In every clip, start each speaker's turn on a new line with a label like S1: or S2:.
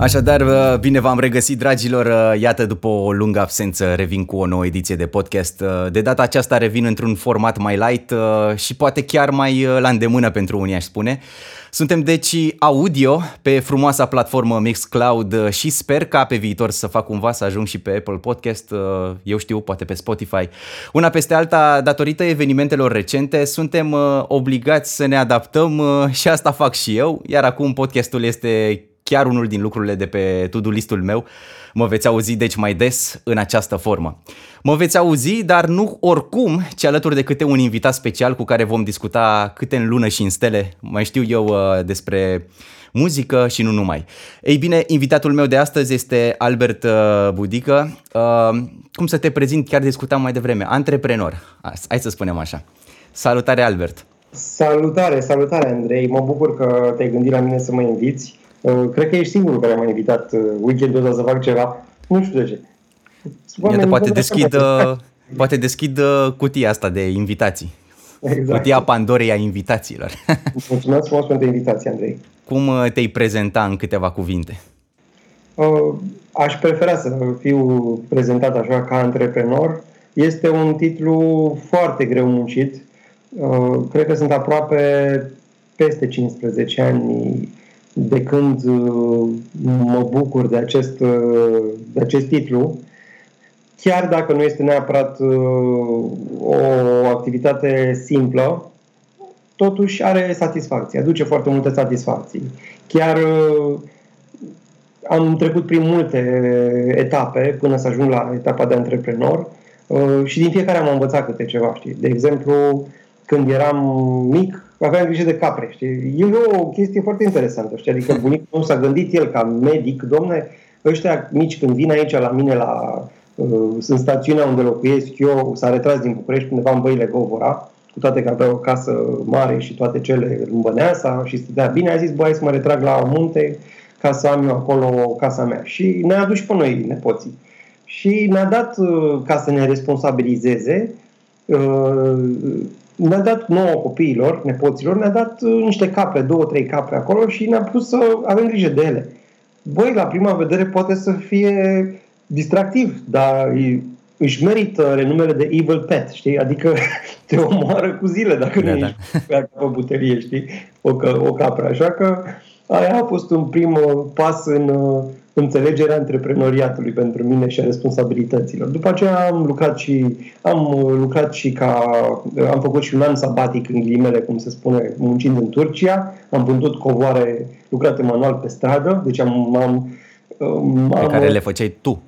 S1: Așadar, uh, bine v-am regăsit, dragilor. Uh, iată, după o lungă absență, revin cu o nouă ediție de podcast. Uh, de data aceasta revin într-un format mai light și poate chiar mai la îndemână pentru unii, aș spune. Suntem deci audio pe frumoasa platformă Mixcloud și sper ca pe viitor să fac cumva să ajung și pe Apple Podcast, eu știu, poate pe Spotify. Una peste alta, datorită evenimentelor recente, suntem obligați să ne adaptăm și asta fac și eu, iar acum podcastul este chiar unul din lucrurile de pe to-do listul meu. Mă veți auzi deci mai des în această formă. Mă veți auzi, dar nu oricum, ci alături de câte un invitat special cu care vom discuta câte în lună și în stele. Mai știu eu uh, despre muzică și nu numai. Ei bine, invitatul meu de astăzi este Albert uh, Budică. Uh, cum să te prezint, chiar discutam mai devreme, antreprenor, hai să spunem așa. Salutare, Albert!
S2: Salutare, salutare, Andrei! Mă bucur că te-ai gândit la mine să mă inviți. Uh, cred că ești singurul care m-a invitat uh, weekendul ăsta să fac ceva. Nu știu de ce.
S1: Iată, poate deschid, uh, poate deschid cutia asta de invitații. Exact. Cutia Pandorei a invitațiilor.
S2: Mulțumesc frumos pentru invitație, Andrei.
S1: Cum te-ai prezenta în câteva cuvinte?
S2: Aș prefera să fiu prezentat așa ca antreprenor. Este un titlu foarte greu muncit. Cred că sunt aproape peste 15 ani de când uh, mă bucur de acest, uh, de acest titlu, chiar dacă nu este neapărat uh, o activitate simplă, totuși are satisfacție, aduce foarte multe satisfacții. Chiar am trecut prin multe etape până să ajung la etapa de antreprenor și din fiecare am învățat câte ceva, știi. De exemplu, când eram mic, aveam grijă de capre, știi? E o chestie foarte interesantă, știi? Adică bunicul s-a gândit el ca medic, domne, ăștia mici când vin aici la mine la uh, în stațiunea unde locuiesc eu, s-a retras din București undeva în Băile Govora, cu toate că avea o casă mare și toate cele în Băneasa și stătea bine, a zis, băi, să mă retrag la munte ca să am eu acolo casa mea. Și ne-a adus și pe noi nepoții. Și ne-a dat, uh, ca să ne responsabilizeze, uh, ne-a dat nouă copiilor, nepoților, ne-a dat uh, niște capre, două, trei capre acolo și ne-a pus să avem grijă de ele. Băi, la prima vedere poate să fie distractiv, dar își merită renumele de evil pet, știi? Adică te omoară cu zile dacă da, nu da. ești pe butelie, știi? O, o capră. Așa că aia a fost un prim uh, pas în, uh, înțelegerea antreprenoriatului pentru mine și a responsabilităților. După aceea am lucrat și am lucrat și ca am făcut și un an sabatic în ghilimele, cum se spune, muncind în Turcia. Am vândut covoare lucrate manual pe stradă, deci am, am,
S1: am pe care le făceai tu.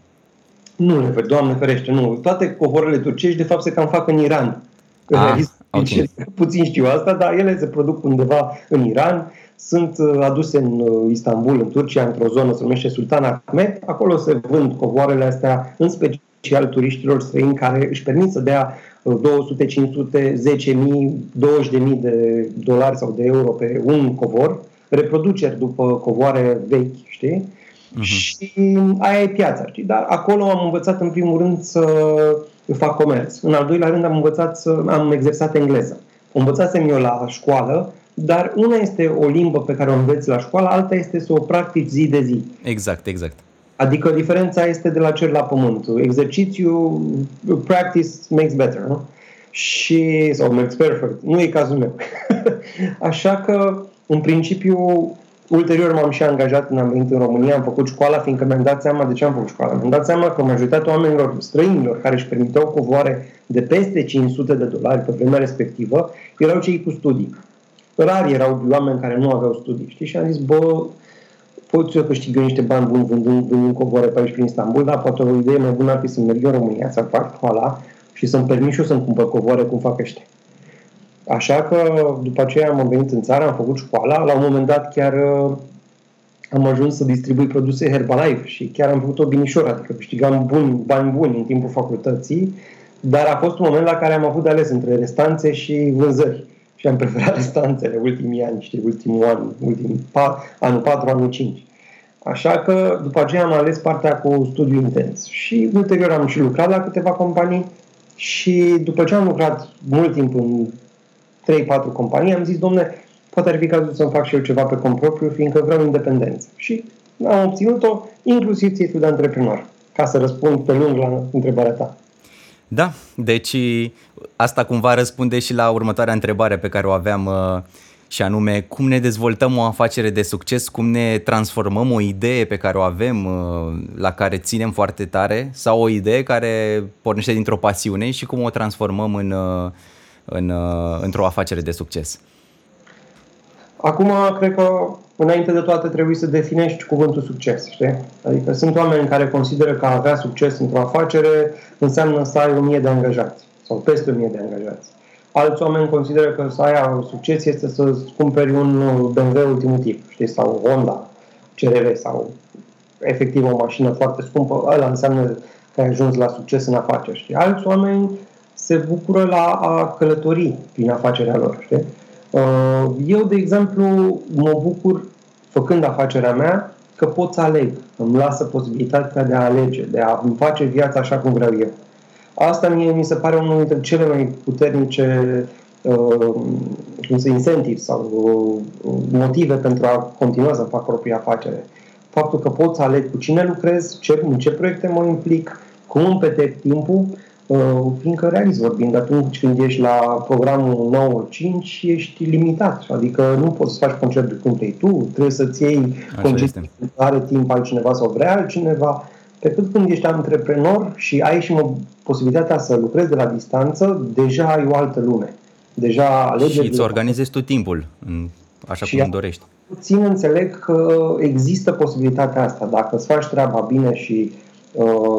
S2: Nu le fac, Doamne ferește, nu. Toate covoarele turcești de fapt se cam fac în Iran. Ah, okay. Puțin știu asta, dar ele se produc undeva în Iran sunt uh, aduse în uh, Istanbul, în Turcia, într-o zonă se numește Sultan Ahmed. Acolo se vând covoarele astea, în special turiștilor străini care își permit să dea 200, 500, 10.000, 20.000 de dolari sau de euro pe un covor, reproduceri după covoare vechi, știi? Uh-huh. Și aia e piața, știi? Dar acolo am învățat în primul rând să fac comerț. În al doilea rând am învățat să am exersat engleză. Învățasem eu la școală dar una este o limbă pe care o înveți la școală, alta este să o practici zi de zi.
S1: Exact, exact.
S2: Adică diferența este de la cer la pământ. Exercițiu, practice makes better, nu? Și, sau makes perfect. Nu e cazul meu. Așa că, în principiu, ulterior m-am și angajat când am venit în România, am făcut școala, fiindcă mi-am dat seama de ce am făcut școala. Mi-am dat seama că majoritatea oamenilor străinilor care își permiteau covoare de peste 500 de dolari pe vremea respectivă erau cei cu studii rari erau oameni care nu aveau studii, știi? Și am zis, bă, pot eu câștig eu niște bani buni vândând, vândând covoare pe aici prin Istanbul, dar poate o idee mai bună ar fi să merg în România, să fac școala și să-mi permit și eu să-mi cumpăr covoare cum fac ăștia. Așa că după aceea am venit în țară, am făcut școala, la un moment dat chiar uh, am ajuns să distribui produse Herbalife și chiar am făcut-o binișor, adică câștigam buni, bani buni în timpul facultății, dar a fost un moment la care am avut de ales între restanțe și vânzări și am preferat restanțele ultimii ani, știi, ultimul an, ultimul pa, anul 4, anul 5. Așa că după aceea am ales partea cu studiu intens și ulterior am și lucrat la câteva companii și după ce am lucrat mult timp în 3-4 companii, am zis, domne, poate ar fi cazul să-mi fac și eu ceva pe cont propriu, fiindcă vreau independență. Și am obținut-o inclusiv titlul de antreprenor, ca să răspund pe lung la întrebarea ta.
S1: Da, deci asta cumva răspunde și la următoarea întrebare pe care o aveam uh, și anume cum ne dezvoltăm o afacere de succes, cum ne transformăm o idee pe care o avem, uh, la care ținem foarte tare sau o idee care pornește dintr-o pasiune și cum o transformăm în, uh, în, într-o afacere de succes.
S2: Acum, cred că înainte de toate trebuie să definești cuvântul succes, știi? Adică sunt oameni care consideră că a avea succes într-o afacere înseamnă să ai 1000 de angajați sau peste 1000 de angajați. Alți oameni consideră că să ai succes este să-ți cumperi un BMW ultimul tip, știi, sau Honda, CRV sau efectiv o mașină foarte scumpă, ăla înseamnă că ai ajuns la succes în afaceri, știi? Alți oameni se bucură la a călători prin afacerea lor, știi? Uh, eu, de exemplu, mă bucur, făcând afacerea mea, că pot să aleg. Îmi lasă posibilitatea de a alege, de a îmi face viața așa cum vreau eu. Asta mie mi se pare unul dintre cele mai puternice uh, incentivi sau uh, motive pentru a continua să fac propria afacere. Faptul că pot să aleg cu cine lucrez, ce, în ce proiecte mă implic, cum îmi petrec timpul Uh, fiindcă, realist vorbind, atunci când ești la programul 9-5, ești limitat. Adică nu poți să faci concert de cum vrei tu, trebuie să-ți iei concert are timp altcineva sau vrea altcineva. Pe cât când ești antreprenor și ai și posibilitatea să lucrezi de la distanță, deja ai o altă lume. Deja alegi.
S1: Și îți organizezi tu timpul, așa și cum îmi dorești.
S2: Puțin înțeleg că există posibilitatea asta. Dacă îți faci treaba bine și Uh,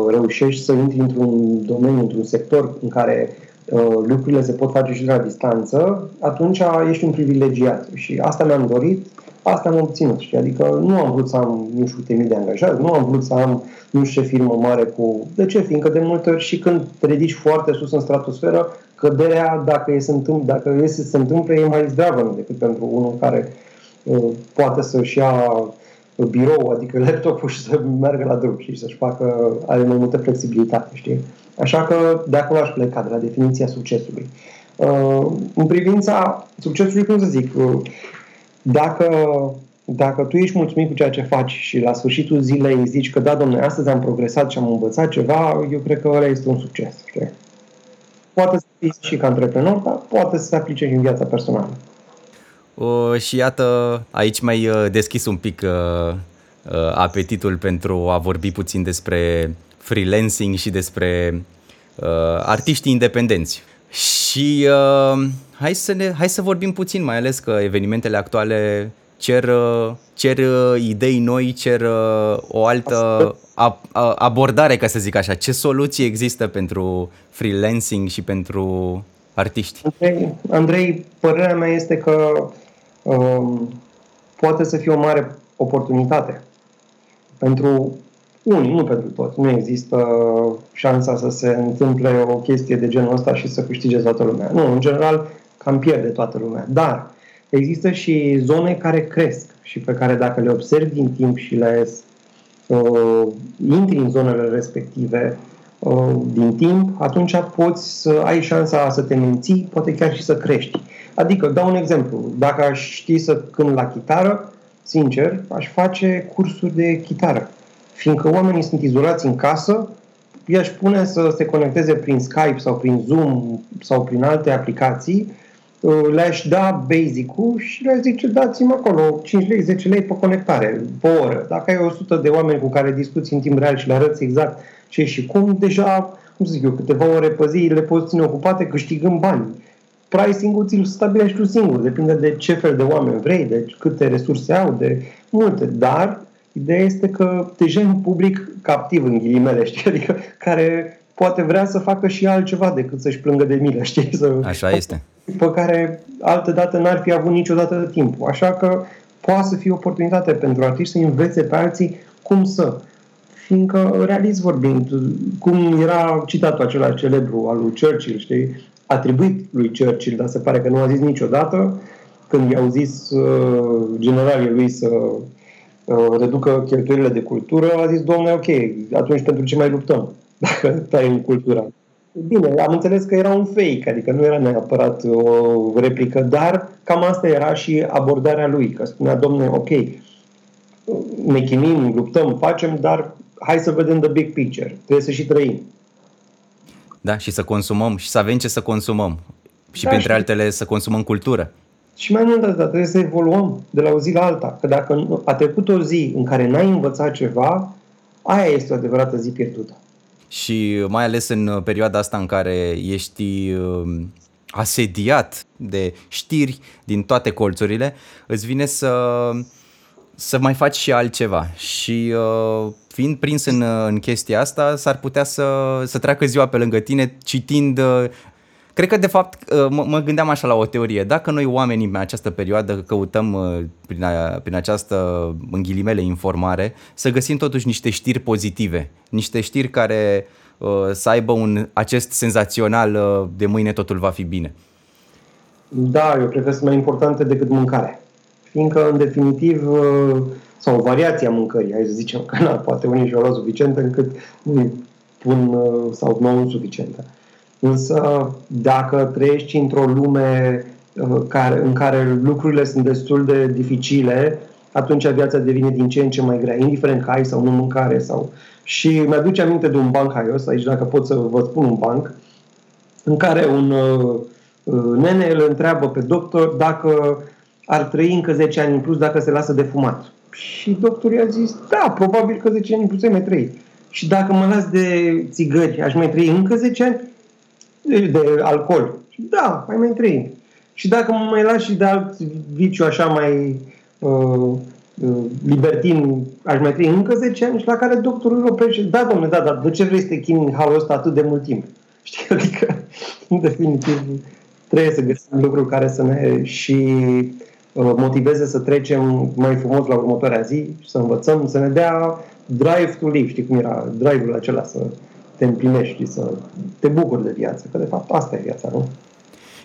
S2: reușești să intri într-un domeniu, într-un sector în care uh, lucrurile se pot face și de la distanță, atunci ești un privilegiat. Și asta mi-am dorit, asta am obținut. Știi? Adică nu am vrut să am nu știu câte mii de angajați, nu am vrut să am nu știu ce firmă mare cu... De ce? Fiindcă de multe ori și când te ridici foarte sus în stratosferă, căderea, dacă, e să întâmplă, dacă este să se întâmple, e mai zdravă decât pentru unul care uh, poate să-și ia birou, adică laptopul și să meargă la drum și să-și facă, are mai multă flexibilitate, știi? Așa că de acolo aș pleca, de la definiția succesului. Uh, în privința succesului, cum să zic, uh, dacă, dacă tu ești mulțumit cu ceea ce faci și la sfârșitul zilei zici că da, domnule, astăzi am progresat și am învățat ceva, eu cred că ăla este un succes, știi? Poate să fii și ca antreprenor, dar poate să se aplice și în viața personală.
S1: Uh, și iată, aici mai uh, deschis un pic uh, uh, apetitul pentru a vorbi puțin despre freelancing și despre uh, artiștii independenți. Și uh, hai, să ne, hai să vorbim puțin, mai ales că evenimentele actuale cer, uh, cer uh, idei noi, cer uh, o altă abordare, ca să zic așa. Ce soluții există pentru freelancing și pentru artiști?
S2: Andrei, Andrei părerea mea este că Um, poate să fie o mare oportunitate pentru unii, nu pentru toți. Nu există șansa să se întâmple o chestie de genul ăsta și să câștige toată lumea. Nu, în general, cam pierde toată lumea. Dar există și zone care cresc și pe care dacă le observi din timp și le uh, intri în zonele respective uh, din timp, atunci poți să ai șansa să te menții, poate chiar și să crești. Adică, dau un exemplu. Dacă aș ști să cânt la chitară, sincer, aș face cursuri de chitară. Fiindcă oamenii sunt izolați în casă, i-aș pune să se conecteze prin Skype sau prin Zoom sau prin alte aplicații, le-aș da basic-ul și le-aș zice dați-mi acolo 5 lei, 10 lei pe conectare, pe oră. Dacă ai 100 de oameni cu care discuți în timp real și le arăți exact ce și cum, deja, cum să zic eu, câteva ore pe zi le poți ține ocupate câștigând bani pricing-ul ți-l stabilești tu singur, depinde de ce fel de oameni vrei, de câte resurse au, de multe, dar ideea este că deja un public captiv în ghilimele, știi, adică care poate vrea să facă și altceva decât să-și plângă de milă, știi? Să,
S1: Așa este.
S2: Pe care altă dată n-ar fi avut niciodată timpul. Așa că poate să fie oportunitate pentru artiști să învețe pe alții cum să. Fiindcă, realist vorbind, cum era citatul acela celebru al lui Churchill, știi? atribuit lui Churchill, dar se pare că nu a zis niciodată, când i-au zis uh, generalii lui să uh, reducă cheltuielile de cultură, a zis, domnule, ok, atunci pentru ce mai luptăm dacă tai în cultura? Bine, am înțeles că era un fake, adică nu era neapărat o replică, dar cam asta era și abordarea lui, că spunea, domnule, ok, ne chinim, luptăm, facem, dar hai să vedem the big picture. Trebuie să și trăim.
S1: Da, și să consumăm și să avem ce să consumăm. Și da, printre și altele să consumăm cultură.
S2: Și mai mult de atât, trebuie să evoluăm de la o zi la alta. Că dacă a trecut o zi în care n-ai învățat ceva, aia este o adevărată zi pierdută.
S1: Și mai ales în perioada asta în care ești um, asediat de știri din toate colțurile, îți vine să, să mai faci și altceva. Și uh, fiind prins în, în chestia asta, s-ar putea să, să treacă ziua pe lângă tine citind uh, Cred că, de fapt, uh, mă, mă gândeam așa la o teorie. Dacă noi, oamenii, în această perioadă, căutăm uh, prin, a, prin această, în ghilimele, informare, să găsim totuși niște știri pozitive, niște știri care uh, să aibă un, acest senzațional uh, de mâine totul va fi bine.
S2: Da, eu cred că sunt mai importante decât mâncarea. Fiindcă, în definitiv, uh, sau o variație a mâncării, hai să zicem că na, poate unii și-au luat suficientă încât nu pun uh, sau nu suficientă. Însă, dacă trăiești într-o lume uh, care, în care lucrurile sunt destul de dificile, atunci viața devine din ce în ce mai grea, indiferent că ai sau nu mâncare. Sau... Și mi-aduce aminte de un banc haios, aici dacă pot să vă spun un banc, în care un uh, uh nene îl întreabă pe doctor dacă ar trăi încă 10 ani în plus dacă se lasă de fumat. Și doctorul i-a zis, da, probabil că 10 ani în plus ai mai trăi. Și dacă mă las de țigări, aș mai trăi încă 10 ani? De, de alcool. Da, mai mai trăi. Și dacă mă mai las și de alt viciu așa mai uh, uh, libertin, aș mai trăi încă 10 ani și la care doctorul îl oprește. Da, domnule, da, dar de ce vrei să te chini în halul ăsta atât de mult timp? Știi? Adică, în definitiv, trebuie să găsim lucruri care să ne și uh, motiveze să trecem mai frumos la următoarea zi, să învățăm, să ne dea drive to live, știi cum era, drive-ul acela să te împlinești, să te bucuri de viață, că de fapt asta e viața, nu?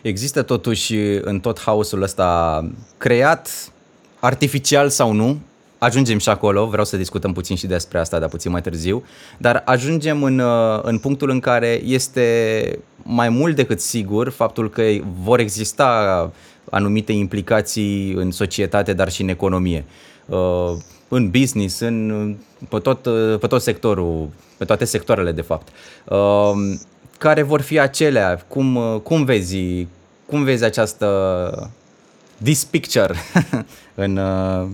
S1: Există totuși în tot haosul ăsta creat, artificial sau nu, ajungem și acolo, vreau să discutăm puțin și despre asta, dar puțin mai târziu, dar ajungem în, în punctul în care este mai mult decât sigur faptul că vor exista anumite implicații în societate, dar și în economie. Uh, în business, în, pe, tot, pe tot sectorul, pe toate sectoarele de fapt. Um, care vor fi acelea? Cum, cum vezi cum vezi această this picture în uh,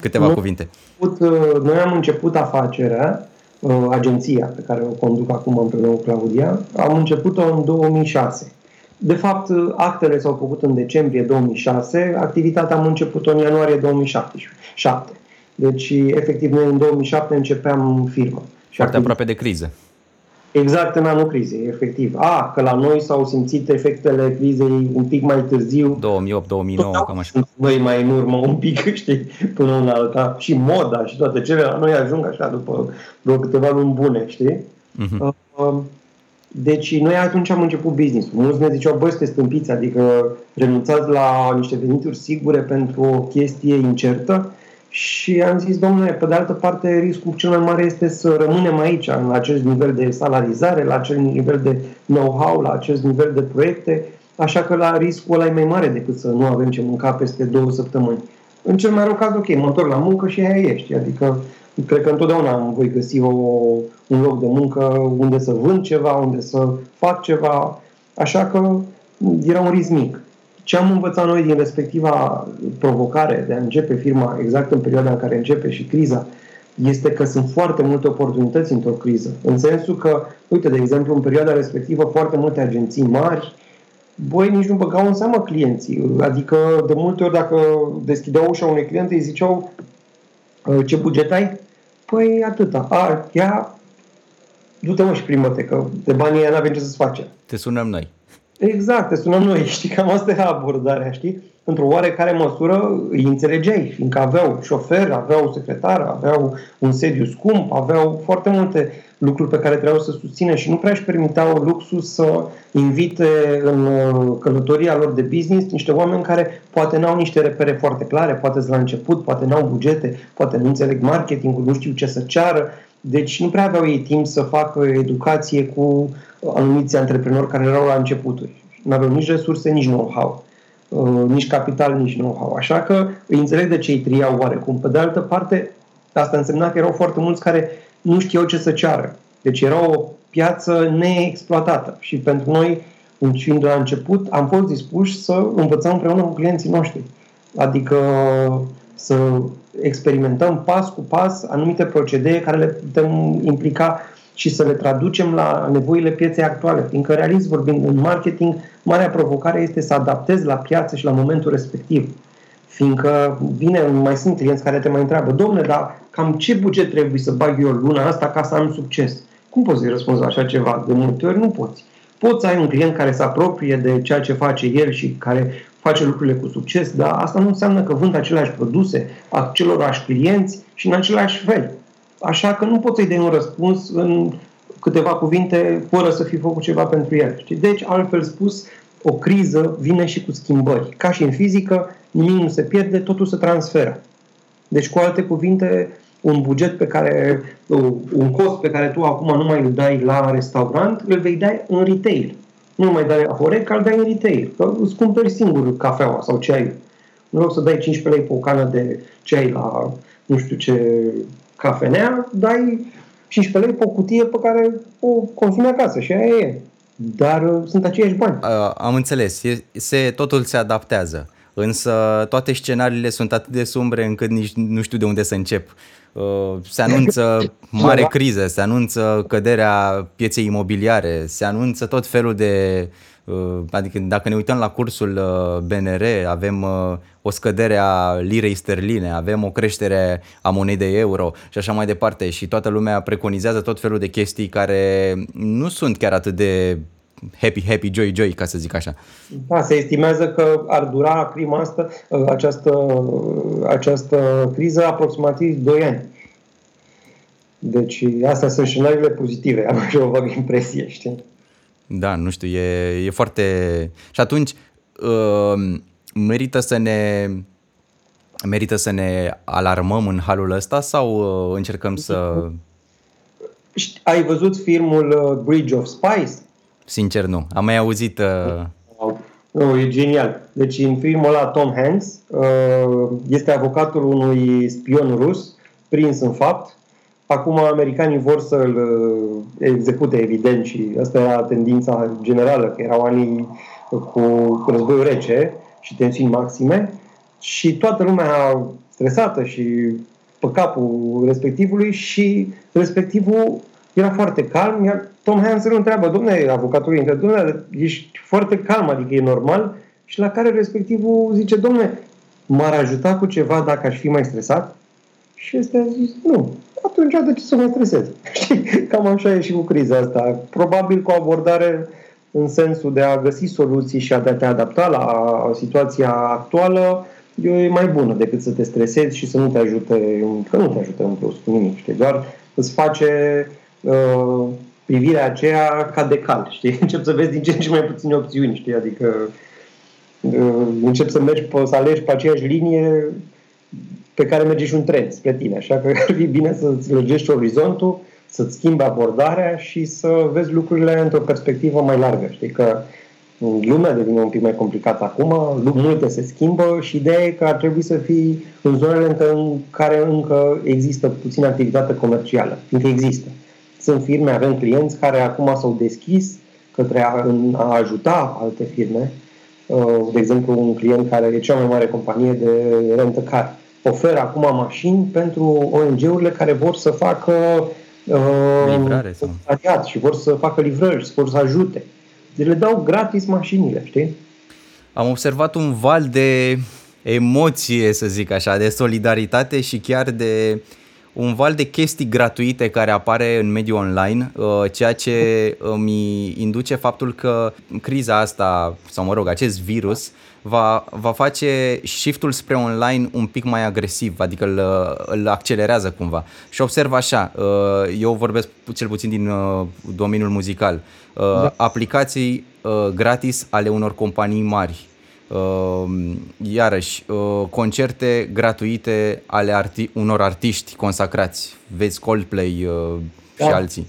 S1: câteva noi cuvinte?
S2: Început, uh, noi am început afacerea, uh, agenția pe care o conduc acum împreună cu Claudia, am început-o în 2006. De fapt, actele s-au făcut în decembrie 2006, activitatea am început-o în ianuarie 2007. Deci, efectiv, noi în 2007 începeam firma.
S1: Foarte aproape de criză.
S2: Exact în anul crizei, efectiv. A, că la noi s-au simțit efectele crizei un pic mai târziu.
S1: 2008-2009, cam așa.
S2: Noi mai în urmă un pic, știi, până în alta. Și moda și toate cele la noi ajung așa după vreo câteva luni bune, știi? Uh-huh. Deci noi atunci am început business Mulți ne ziceau, băi, sunteți stâmpiți, adică renunțați la niște venituri sigure pentru o chestie incertă și am zis, domnule, pe de altă parte, riscul cel mai mare este să rămânem aici, în acest nivel de salarizare, la acel nivel de know-how, la acest nivel de proiecte, așa că la riscul ăla e mai mare decât să nu avem ce mânca peste două săptămâni. În cel mai rău caz, ok, mă întorc la muncă și aia ești. Adică, cred că întotdeauna voi găsi o, un loc de muncă unde să vând ceva, unde să fac ceva, așa că era un risc mic. Ce am învățat noi din respectiva provocare de a începe firma exact în perioada în care începe și criza, este că sunt foarte multe oportunități într-o criză. În sensul că, uite, de exemplu, în perioada respectivă, foarte multe agenții mari, băi, nici nu băgau în seamă clienții. Adică, de multe ori, dacă deschideau ușa unui client, îi ziceau, ă, ce buget ai? Păi, atâta. A, ia, du-te mă și plimbă-te, că de banii ăia n-avem ce să-ți facem.
S1: Te sunăm noi.
S2: Exact, te sunăm noi, știi, cam asta e abordarea, știi? Într-o oarecare măsură îi înțelegeai, fiindcă aveau șofer, aveau secretar, aveau un sediu scump, aveau foarte multe lucruri pe care trebuiau să susțină și nu prea își permiteau luxul să invite în uh, călătoria lor de business niște oameni care poate n-au niște repere foarte clare, poate la început, poate n-au bugete, poate nu înțeleg marketingul, nu știu ce să ceară, deci nu prea aveau ei timp să facă educație cu anumiți antreprenori care erau la începuturi. Nu aveau nici resurse, nici know-how, uh, nici capital, nici know-how. Așa că îi înțeleg de ce îi triau oarecum. Pe de altă parte, Asta însemna că erau foarte mulți care nu știau ce să ceară. Deci era o piață neexploatată și pentru noi, fiind la început, am fost dispuși să învățăm împreună cu clienții noștri. Adică să experimentăm pas cu pas anumite procedee care le putem implica și să le traducem la nevoile pieței actuale. Fiindcă, realist vorbind, în marketing, marea provocare este să adaptezi la piață și la momentul respectiv. Fiindcă vine, mai sunt clienți care te mai întreabă, domnule, dar cam ce buget trebuie să bag eu luna asta ca să am succes? Cum poți să-i răspunzi la așa ceva? De multe ori nu poți. Poți să ai un client care se apropie de ceea ce face el și care face lucrurile cu succes, dar asta nu înseamnă că vând aceleași produse, acelorași clienți și în același fel. Așa că nu poți să-i dai un răspuns în câteva cuvinte fără să fi făcut ceva pentru el. Știi? Deci, altfel spus, o criză vine și cu schimbări. Ca și în fizică, nimic nu se pierde, totul se transferă. Deci, cu alte cuvinte, un buget pe care, un cost pe care tu acum nu mai îl dai la restaurant, îl vei da în retail. Nu mai dai la Horeca, îl dai în retail. Că îți cumperi singur cafeaua sau ceaiul. În loc să dai 15 lei pe o cană de ceai la nu știu ce cafenea, dai 15 lei pe o cutie pe care o consumi acasă și aia e. Dar uh, sunt aceiași bani.
S1: Uh, am înțeles. E, se, totul se adaptează. Însă toate scenariile sunt atât de sumbre încât nici nu știu de unde să încep. Uh, se anunță mare criză, se anunță căderea pieței imobiliare, se anunță tot felul de Uh, adică dacă ne uităm la cursul uh, BNR, avem uh, o scădere a lirei sterline, avem o creștere a monedei euro și așa mai departe și toată lumea preconizează tot felul de chestii care nu sunt chiar atât de happy, happy, joy, joy, ca să zic așa.
S2: Da, se estimează că ar dura crima asta, această, această criză aproximativ 2 ani. Deci astea sunt scenariile pozitive, am așa o vag impresie, știi?
S1: Da, nu știu, e, e foarte... Și atunci uh, merită să ne merită să ne alarmăm în halul ăsta sau uh, încercăm să...
S2: Ai văzut filmul uh, Bridge of Spies?
S1: Sincer nu. Am mai auzit... Uh...
S2: Nu, e genial. Deci în filmul ăla Tom Hanks uh, este avocatul unui spion rus prins în fapt Acum americanii vor să-l uh, execute, evident, și asta era tendința generală, că erau anii cu războiul rece și tensiuni maxime și toată lumea stresată și pe capul respectivului și respectivul era foarte calm, iar Tom Hanks îl întreabă, domne, avocatul îi întreabă, domne, ești foarte calm, adică e normal? Și la care respectivul zice, domne, m-ar ajuta cu ceva dacă aș fi mai stresat? Și este a zis, nu, atunci de ce să mă stresez? Cam așa e și cu criza asta. Probabil cu o abordare în sensul de a găsi soluții și a te adapta la situația actuală e mai bună decât să te stresezi și să nu te ajute, că nu te ajută în plus cu nimic, știi? Doar îți face uh, privirea aceea ca de cal, știi? Încep să vezi din ce în ce mai puține opțiuni, știi? Adică uh, încep să mergi, pe, să alegi pe aceeași linie pe care merge și un tren spre tine. Așa că ar fi bine să-ți lărgești orizontul, să-ți schimbi abordarea și să vezi lucrurile într-o perspectivă mai largă. Știi că lumea devine un pic mai complicată acum, multe se schimbă și ideea e că ar trebui să fii în zonele în care încă există puțină activitate comercială, fiindcă există. Sunt firme, avem clienți care acum s-au deschis către a, a ajuta alte firme. Uh, de exemplu, un client care e cea mai mare companie de rentă car oferă acum mașini pentru ONG-urile care vor să facă
S1: uh, livrare
S2: sau... și vor să facă livrări, și vor să ajute. Deci le dau gratis mașinile, știi?
S1: Am observat un val de emoție, să zic așa, de solidaritate și chiar de un val de chestii gratuite care apare în mediul online, uh, ceea ce îmi induce faptul că criza asta, sau mă rog, acest virus, va, va face shiftul spre online un pic mai agresiv, adică îl, îl accelerează cumva. Și observ așa, uh, eu vorbesc cel puțin din uh, domeniul muzical, uh, da. aplicații gratis ale unor companii mari, iarăși, concerte gratuite ale arti- unor artiști consacrați, vezi Coldplay da. și alții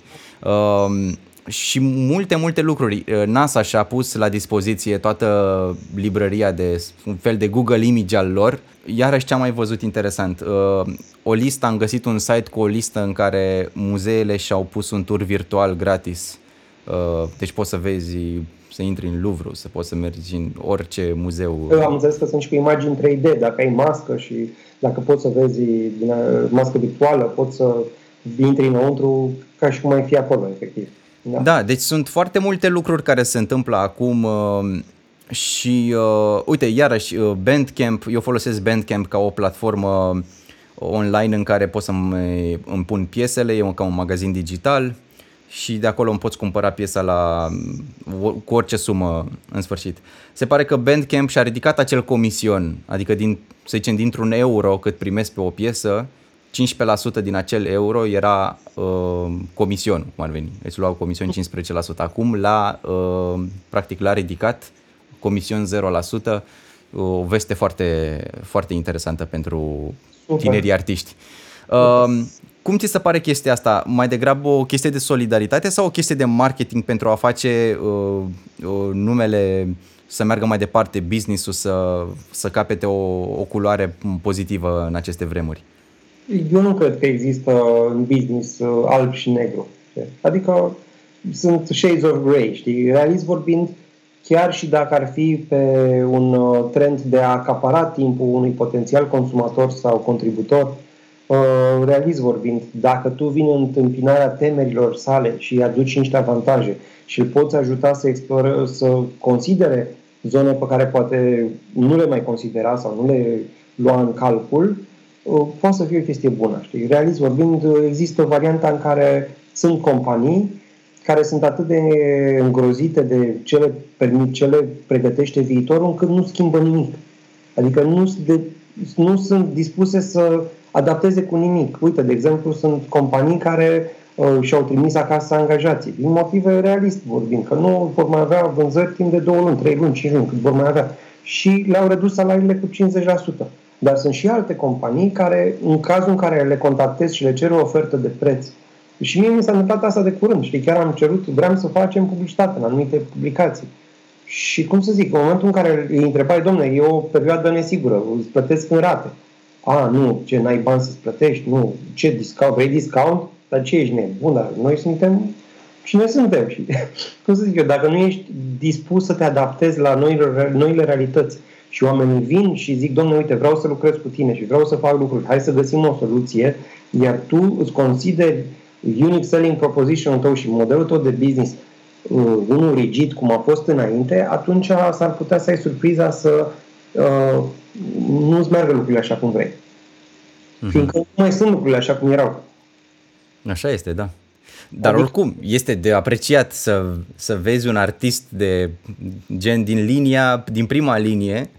S1: și multe, multe lucruri. Uh, NASA și-a pus la dispoziție toată librăria de un fel de Google Image al lor. Iarăși ce am mai văzut interesant, uh, o listă, am găsit un site cu o listă în care muzeele și-au pus un tur virtual gratis. Uh, deci poți să vezi să intri în Louvre, să poți să mergi în orice muzeu.
S2: Am înțeles că sunt și cu imagini 3D, dacă ai mască și dacă poți să vezi din mască virtuală, poți să intri înăuntru ca și cum ai fi acolo, efectiv.
S1: Da. da, deci sunt foarte multe lucruri care se întâmplă acum uh, și uh, uite, iarăși uh, Bandcamp, eu folosesc Bandcamp ca o platformă online în care pot să-mi îmi pun piesele, e ca un magazin digital și de acolo îmi poți cumpăra piesa la, cu orice sumă în sfârșit. Se pare că Bandcamp și-a ridicat acel comision, adică din, să zicem dintr-un euro cât primesc pe o piesă, 15% din acel euro era uh, comision, cum ar veni. Îți luau comision 15%. Acum la uh, practic l-a ridicat comision 0%, o veste foarte, foarte interesantă pentru Super. tinerii artiști. Uh, cum ți se pare chestia asta? Mai degrabă o chestie de solidaritate sau o chestie de marketing pentru a face uh, uh, numele să meargă mai departe, business-ul să, să capete o, o culoare pozitivă în aceste vremuri?
S2: Eu nu cred că există în business uh, alb și negru. Adică sunt shades of grey, știi? Realist vorbind, chiar și dacă ar fi pe un uh, trend de a acapara timpul unui potențial consumator sau contributor, uh, realist vorbind, dacă tu vii în întâmpinarea temerilor sale și îi aduci niște avantaje și îl poți ajuta să explore, să considere zone pe care poate nu le mai considera sau nu le lua în calcul, Uh, poate să fie o chestie bună. Știi? Realist vorbind, uh, există varianta în care sunt companii care sunt atât de îngrozite de ce le, permit, ce le pregătește viitorul, încât nu schimbă nimic. Adică nu, de, nu sunt dispuse să adapteze cu nimic. Uite, de exemplu, sunt companii care uh, și-au trimis acasă angajații, din motive realist vorbind, că nu vor mai avea vânzări timp de două luni, trei luni, cinci luni, cât vor mai avea. Și le-au redus salariile cu 50%. Dar sunt și alte companii care, în cazul în care le contactez și le cer o ofertă de preț, și mie mi s-a întâmplat asta de curând, știi, chiar am cerut, vreau să facem publicitate în anumite publicații. Și cum să zic, în momentul în care îi întrebai, domnule, e o perioadă nesigură, îți plătesc în rate. A, nu, ce, n-ai bani să-ți plătești? Nu, ce discount? Vrei discount? Dar ce ești nebun? Dar noi suntem cine suntem și, cum să zic eu, dacă nu ești dispus să te adaptezi la noile, noile realități, și oamenii vin și zic, domnule, uite, vreau să lucrez cu tine și vreau să fac lucruri, hai să găsim o soluție, iar tu îți consideri unique selling proposition-ul tău și modelul tău de business uh, unul rigid cum a fost înainte, atunci s-ar putea să ai surpriza să uh, nu-ți meargă lucrurile așa cum vrei. Mm-hmm. Fiindcă nu mai sunt lucrurile așa cum erau.
S1: Așa este, da. Dar adică... oricum, este de apreciat să, să vezi un artist de gen din linia, din prima linie,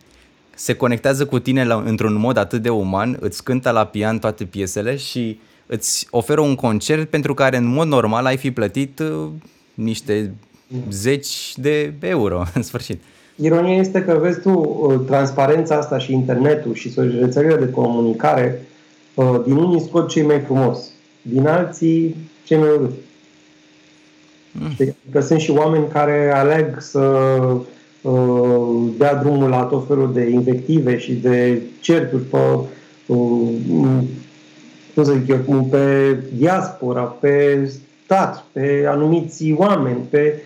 S1: se conectează cu tine la, într-un mod atât de uman, îți cântă la pian toate piesele și îți oferă un concert pentru care în mod normal ai fi plătit uh, niște zeci de euro în sfârșit.
S2: Ironia este că vezi tu uh, transparența asta și internetul și rețelele de comunicare uh, din unii scot cei mai frumos, din alții cei mai urât. Mm. Că sunt și oameni care aleg să uh, dea drumul la tot felul de invective și de certuri pe, uh, cum să zic eu, pe diaspora, pe stat, pe anumiți oameni, pe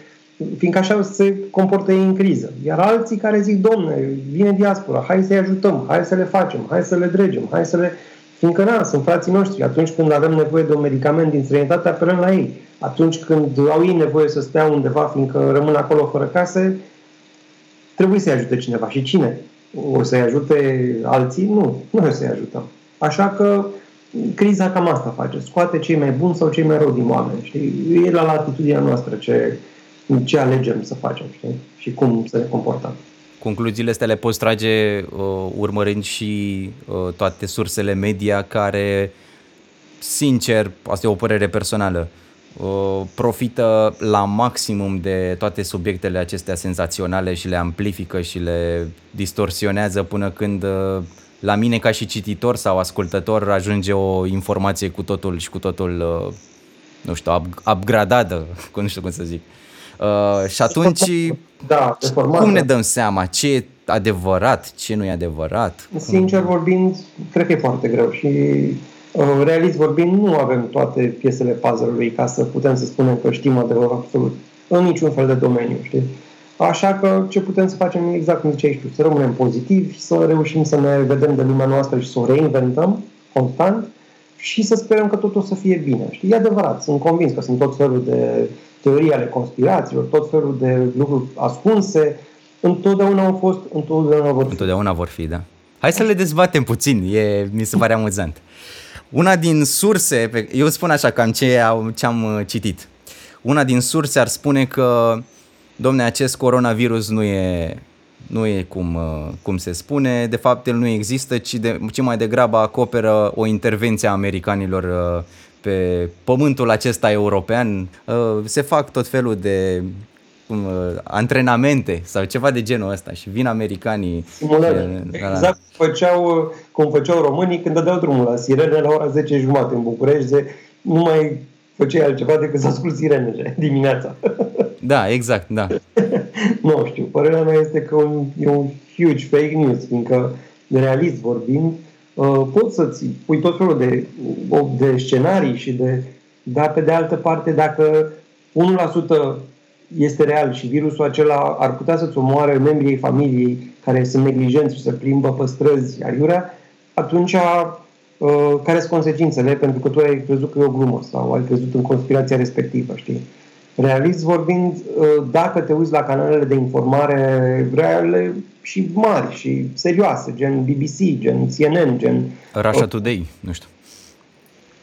S2: fiindcă așa se comportă ei în criză. Iar alții care zic, domne, vine diaspora, hai să-i ajutăm, hai să le facem, hai să le dregem, hai să le... Fiindcă, na, sunt frații noștri. Atunci când avem nevoie de un medicament din străinătate, apelăm la ei atunci când au ei nevoie să stea undeva, fiindcă rămân acolo fără case, trebuie să-i ajute cineva. Și cine? O să-i ajute alții? Nu, nu o să-i ajutăm. Așa că criza cam asta face. Scoate cei mai buni sau cei mai rău din oameni. Știi? E la latitudinea noastră ce, ce alegem să facem știi? și cum să ne comportăm.
S1: Concluziile astea le poți trage uh, urmărind și uh, toate sursele media care, sincer, asta e o părere personală, profită la maximum de toate subiectele acestea senzaționale și le amplifică și le distorsionează până când uh, la mine ca și cititor sau ascultător ajunge o informație cu totul și cu totul uh, nu știu, up, upgradată, nu știu cum să zic. Uh, și atunci,
S2: da,
S1: cum ne dăm seama ce e adevărat, ce nu e adevărat?
S2: Sincer vorbind, cred că e foarte greu și uh, realist vorbind, nu avem toate piesele puzzle-ului ca să putem să spunem că știm adevărul absolut în niciun fel de domeniu, știi? Așa că ce putem să facem exact cum ziceai tu, să rămânem pozitivi, să reușim să ne vedem de lumea noastră și să o reinventăm constant și să sperăm că totul o să fie bine. Știi? E adevărat, sunt convins că sunt tot felul de teorii ale conspirațiilor, tot felul de lucruri ascunse, întotdeauna au fost, întotdeauna vor fi.
S1: Întotdeauna vor fi, da. Hai să le dezbatem puțin, e, mi se pare amuzant. Una din surse, pe, eu spun așa cam ce, ce am uh, citit. Una din surse ar spune că, domne, acest coronavirus nu e, nu e cum, uh, cum se spune, de fapt el nu există, ci, de, ci mai degrabă acoperă o intervenție a americanilor uh, pe pământul acesta european. Se fac tot felul de cum, antrenamente sau ceva de genul ăsta și vin americanii.
S2: Simulare. Exact cum făceau, cum făceau românii când dădeau drumul la sirene la ora 10 jumate în București, de nu mai făceai altceva decât să asculti sirenele dimineața.
S1: Da, exact, da.
S2: nu știu, părerea mea este că un, e un huge fake news, fiindcă realist vorbind, uh, poți să-ți pui tot felul de, de scenarii și de... Dar pe de altă parte, dacă 1% este real și virusul acela ar putea să-ți omoare membrii familiei care sunt neglijenți și se plimbă pe străzi aiurea, atunci uh, care sunt consecințele? Pentru că tu ai crezut că e o glumă sau ai crezut în conspirația respectivă, știi? Realist vorbind, uh, dacă te uiți la canalele de informare reale și mari și serioase, gen BBC, gen CNN, gen...
S1: Russia Today, nu știu.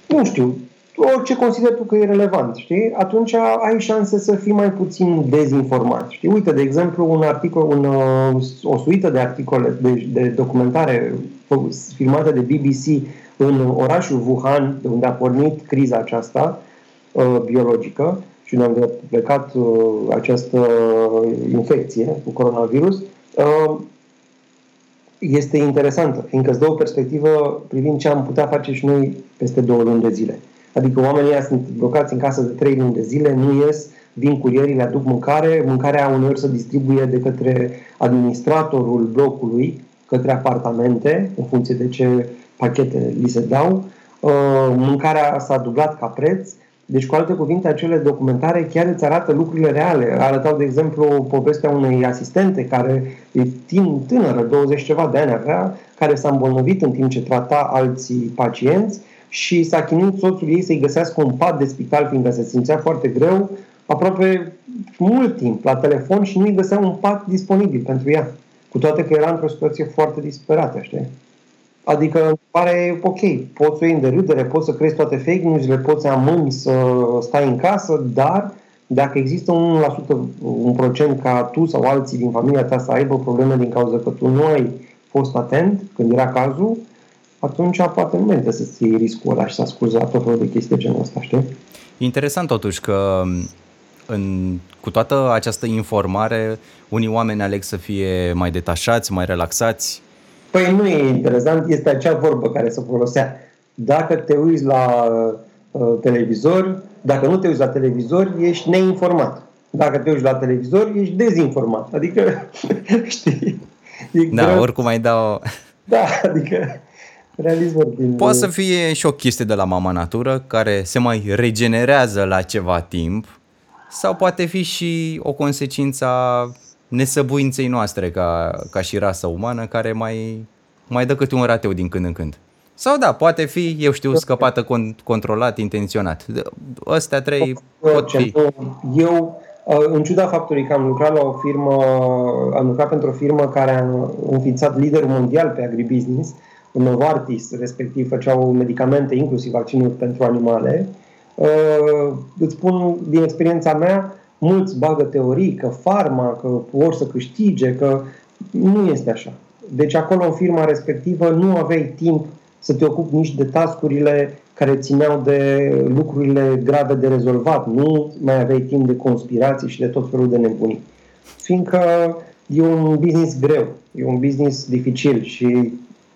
S2: Nu știu, orice consideri tu că e relevant, știi? Atunci ai șanse să fii mai puțin dezinformat, știi? Uite, de exemplu, un articol, un, uh, o suită de articole de, de documentare filmate de BBC în orașul Wuhan, de unde a pornit criza aceasta uh, biologică și unde a plecat uh, această infecție cu coronavirus, uh, este interesantă, fiindcă îți dă o perspectivă privind ce am putea face și noi peste două luni de zile. Adică oamenii ăia sunt blocați în casă de trei luni de zile, nu ies, vin curierii, le aduc mâncare, mâncarea uneori se distribuie de către administratorul blocului, către apartamente, în funcție de ce pachete li se dau. Uh, mâncarea s-a dublat ca preț, deci, cu alte cuvinte, acele documentare chiar îți arată lucrurile reale. Arătau, de exemplu, povestea unei asistente care e timp tânără, 20 ceva de ani avea, care s-a îmbolnăvit în timp ce trata alții pacienți și s-a chinuit soțul ei să-i găsească un pat de spital, fiindcă se simțea foarte greu, aproape mult timp la telefon și nu-i găsea un pat disponibil pentru ea. Cu toate că era într-o situație foarte disperată, știi? Adică îmi pare ok, poți să iei în derâdere, poți să crezi toate fake news-urile, poți să amâni să stai în casă, dar dacă există 1%, un procent ca tu sau alții din familia ta să aibă probleme din cauza că tu nu ai fost atent când era cazul, atunci poate nu merită să-ți iei riscul ăla și să asculti la tot felul de chestii de genul ăsta, știi?
S1: Interesant totuși că în, cu toată această informare, unii oameni aleg să fie mai detașați, mai relaxați.
S2: Păi nu e interesant, este acea vorbă care se folosea. Dacă te uiți la uh, televizor, dacă nu te uiți la televizor, ești neinformat. Dacă te uiți la televizor, ești dezinformat. Adică, știi?
S1: E da, greu. oricum ai dau...
S2: Da, adică realist vorbind.
S1: Poate să fie și o chestie de la mama natură care se mai regenerează la ceva timp sau poate fi și o consecință a nesăbuinței noastre ca, ca și rasă umană care mai, mai dă câte un rateu din când în când. Sau da, poate fi, eu știu, scăpată, con- controlat, intenționat. Astea trei pot fi.
S2: Eu, în ciuda faptului că am lucrat la o firmă, am lucrat pentru o firmă care a înființat liderul mondial pe agribusiness, Novartis, respectiv făceau medicamente, inclusiv vaccinuri pentru animale, uh, îți spun din experiența mea, mulți bagă teorii că farma, că vor să câștige, că nu este așa. Deci acolo în firma respectivă nu aveai timp să te ocupi nici de tascurile care țineau de lucrurile grave de rezolvat. Nu mai aveai timp de conspirații și de tot felul de nebunii. Fiindcă e un business greu, e un business dificil și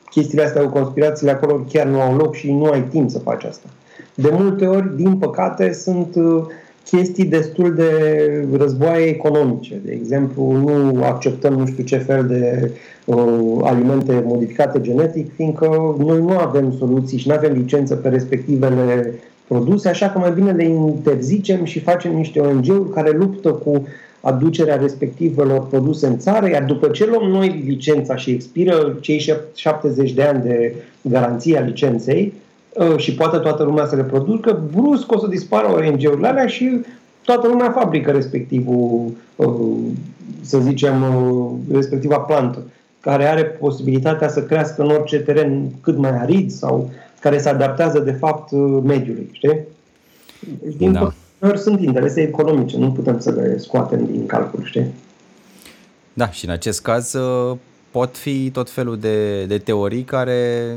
S2: chestiile astea cu conspirațiile acolo chiar nu au loc și nu ai timp să faci asta. De multe ori, din păcate, sunt chestii destul de războaie economice. De exemplu, nu acceptăm nu știu ce fel de uh, alimente modificate genetic, fiindcă noi nu avem soluții și nu avem licență pe respectivele produse, așa că mai bine le interzicem și facem niște ONG-uri care luptă cu aducerea respectivelor produse în țară, iar după ce luăm noi licența și expiră cei 70 de ani de garanție a licenței, Uh, și poate toată lumea să le producă, brusc o să dispară ONG-urile alea și toată lumea fabrică respectivul, uh, să zicem, uh, respectiva plantă, care are posibilitatea să crească în orice teren cât mai arid sau care se adaptează de fapt mediului, știi? Deci, din da. Păcate, sunt interese economice, nu putem să le scoatem din calcul, știi?
S1: Da, și în acest caz pot fi tot felul de, de teorii care,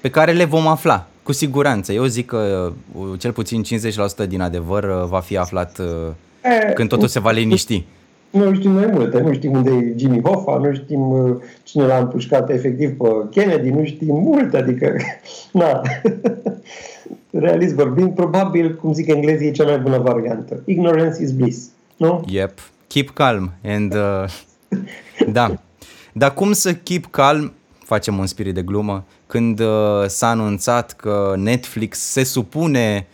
S1: pe care le vom afla cu siguranță. Eu zic că uh, cel puțin 50% din adevăr uh, va fi aflat e, uh, când totul se va liniști.
S2: Nu știm mai multe, nu știm unde e Jimmy Hoffa, nu știm cine l-a împușcat efectiv pe Kennedy, nu știm multe, adică, na, realist vorbind, probabil, cum zic englezii, e cea mai bună variantă. Ignorance is bliss, nu?
S1: Yep, keep calm and, uh, da. Dar cum să keep calm, facem un spirit de glumă, când uh, s-a anunțat că Netflix se supune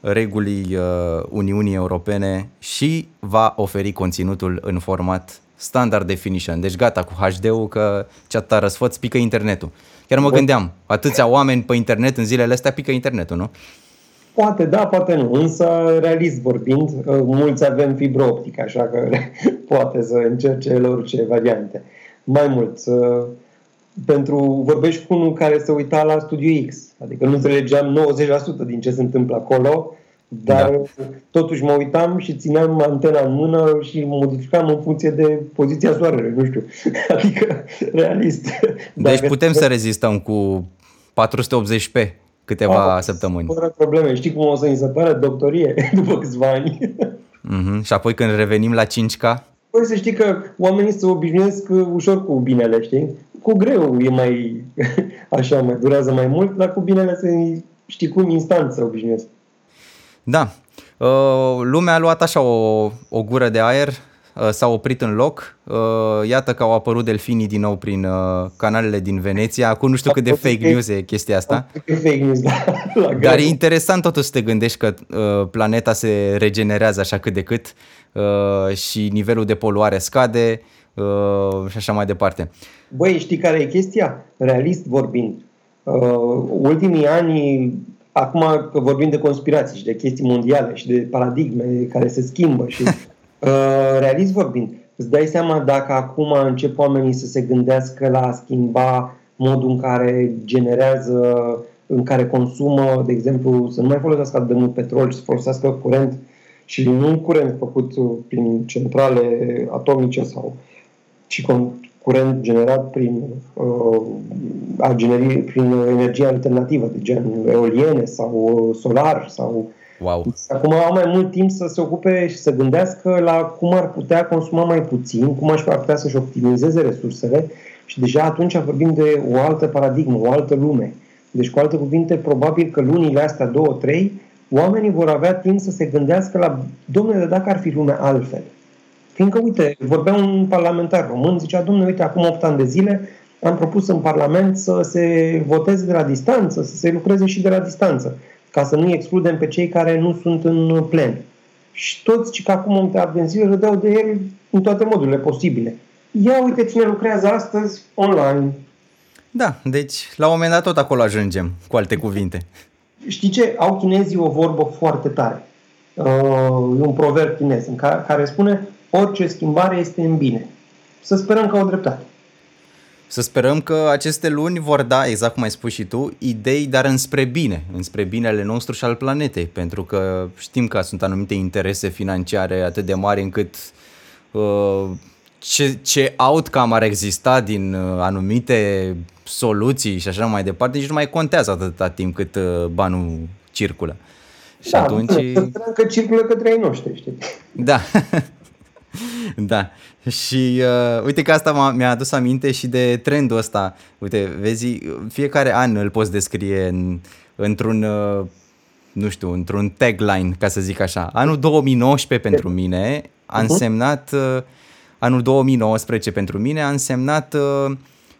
S1: regulii uh, Uniunii Europene și va oferi conținutul în format standard definition. Deci gata cu HD-ul că ce atâta răsfăț pică internetul. Chiar mă gândeam, atâția oameni pe internet în zilele astea pică internetul, nu?
S2: Poate da, poate nu, însă realist vorbind, uh, mulți avem fibră optică, așa că poate să încerce el orice variante. Mai mult, pentru vorbești cu unul care se uita la Studio X, adică nu înțelegeam 90% din ce se întâmplă acolo, dar da. totuși mă uitam și țineam antena în mână și modificam în funcție de poziția soarelui, nu știu. Adică, realist.
S1: Deci Dacă putem să rezistăm cu 480p câteva a, săptămâni.
S2: Fără probleme. Știi cum o să îi se pare doctorie după câțiva ani?
S1: Mm-hmm. Și apoi când revenim la 5K?
S2: Păi să știi că oamenii se obișnuiesc ușor cu binele, știi? Cu greu e mai, așa, mai durează mai mult, dar cu binele se, știi cum, instant se obișnuiesc.
S1: Da. Uh, lumea a luat așa o, o gură de aer, uh, s-a oprit în loc. Uh, iată că au apărut delfinii din nou prin canalele din Veneția. Acum nu știu cât de fake news e chestia asta.
S2: Fake news, da.
S1: Dar e interesant totuși să te gândești că planeta se regenerează așa cât de cât și nivelul de poluare scade și așa mai departe.
S2: Băi, știi care e chestia? Realist vorbind. Uh, ultimii ani, acum că vorbim de conspirații și de chestii mondiale și de paradigme care se schimbă și uh, realist vorbind, îți dai seama dacă acum încep oamenii să se gândească la a schimba modul în care generează, în care consumă, de exemplu, să nu mai folosească atât de mult petrol, să folosească curent și nu curent făcut prin centrale atomice sau ci curent generat prin, uh, a generi, prin energie alternativă, de gen eoliene sau uh, solar sau
S1: Wow.
S2: Acum au mai mult timp să se ocupe și să gândească la cum ar putea consuma mai puțin, cum aș putea să-și optimizeze resursele și deja atunci vorbim de o altă paradigmă, o altă lume. Deci, cu alte cuvinte, probabil că lunile astea, două, trei, oamenii vor avea timp să se gândească la, domnule, dacă ar fi lumea altfel. Fiindcă, uite, vorbea un parlamentar român, zicea, domnule, uite, acum 8 ani de zile am propus în Parlament să se voteze de la distanță, să se lucreze și de la distanță, ca să nu excludem pe cei care nu sunt în plen. Și toți cei că acum 8 ani de zile râdeau de el în toate modurile posibile. Ia uite cine lucrează astăzi online.
S1: Da, deci la un moment dat tot acolo ajungem, cu alte cuvinte.
S2: Știi ce? Au chinezii o vorbă foarte tare. Uh, un proverb chinez în care, care spune orice schimbare este în bine. Să sperăm că au dreptate.
S1: Să sperăm că aceste luni vor da, exact cum ai spus și tu, idei, dar înspre bine, înspre binele nostru și al planetei, pentru că știm că sunt anumite interese financiare atât de mari încât uh, ce, ce outcome ar exista din uh, anumite soluții și așa mai departe, nici nu mai contează atâta timp cât uh, banul circulă.
S2: Și da, atunci... că circulă către ai noștri, știi?
S1: Da. da. Și uh, uite că asta mi-a adus aminte și de trendul ăsta. Uite, vezi, fiecare an îl poți descrie în, într-un uh, nu știu, într-un tagline, ca să zic așa. Anul 2019 pentru mine a mhm. însemnat, uh, anul 2019 pentru mine a însemnat uh,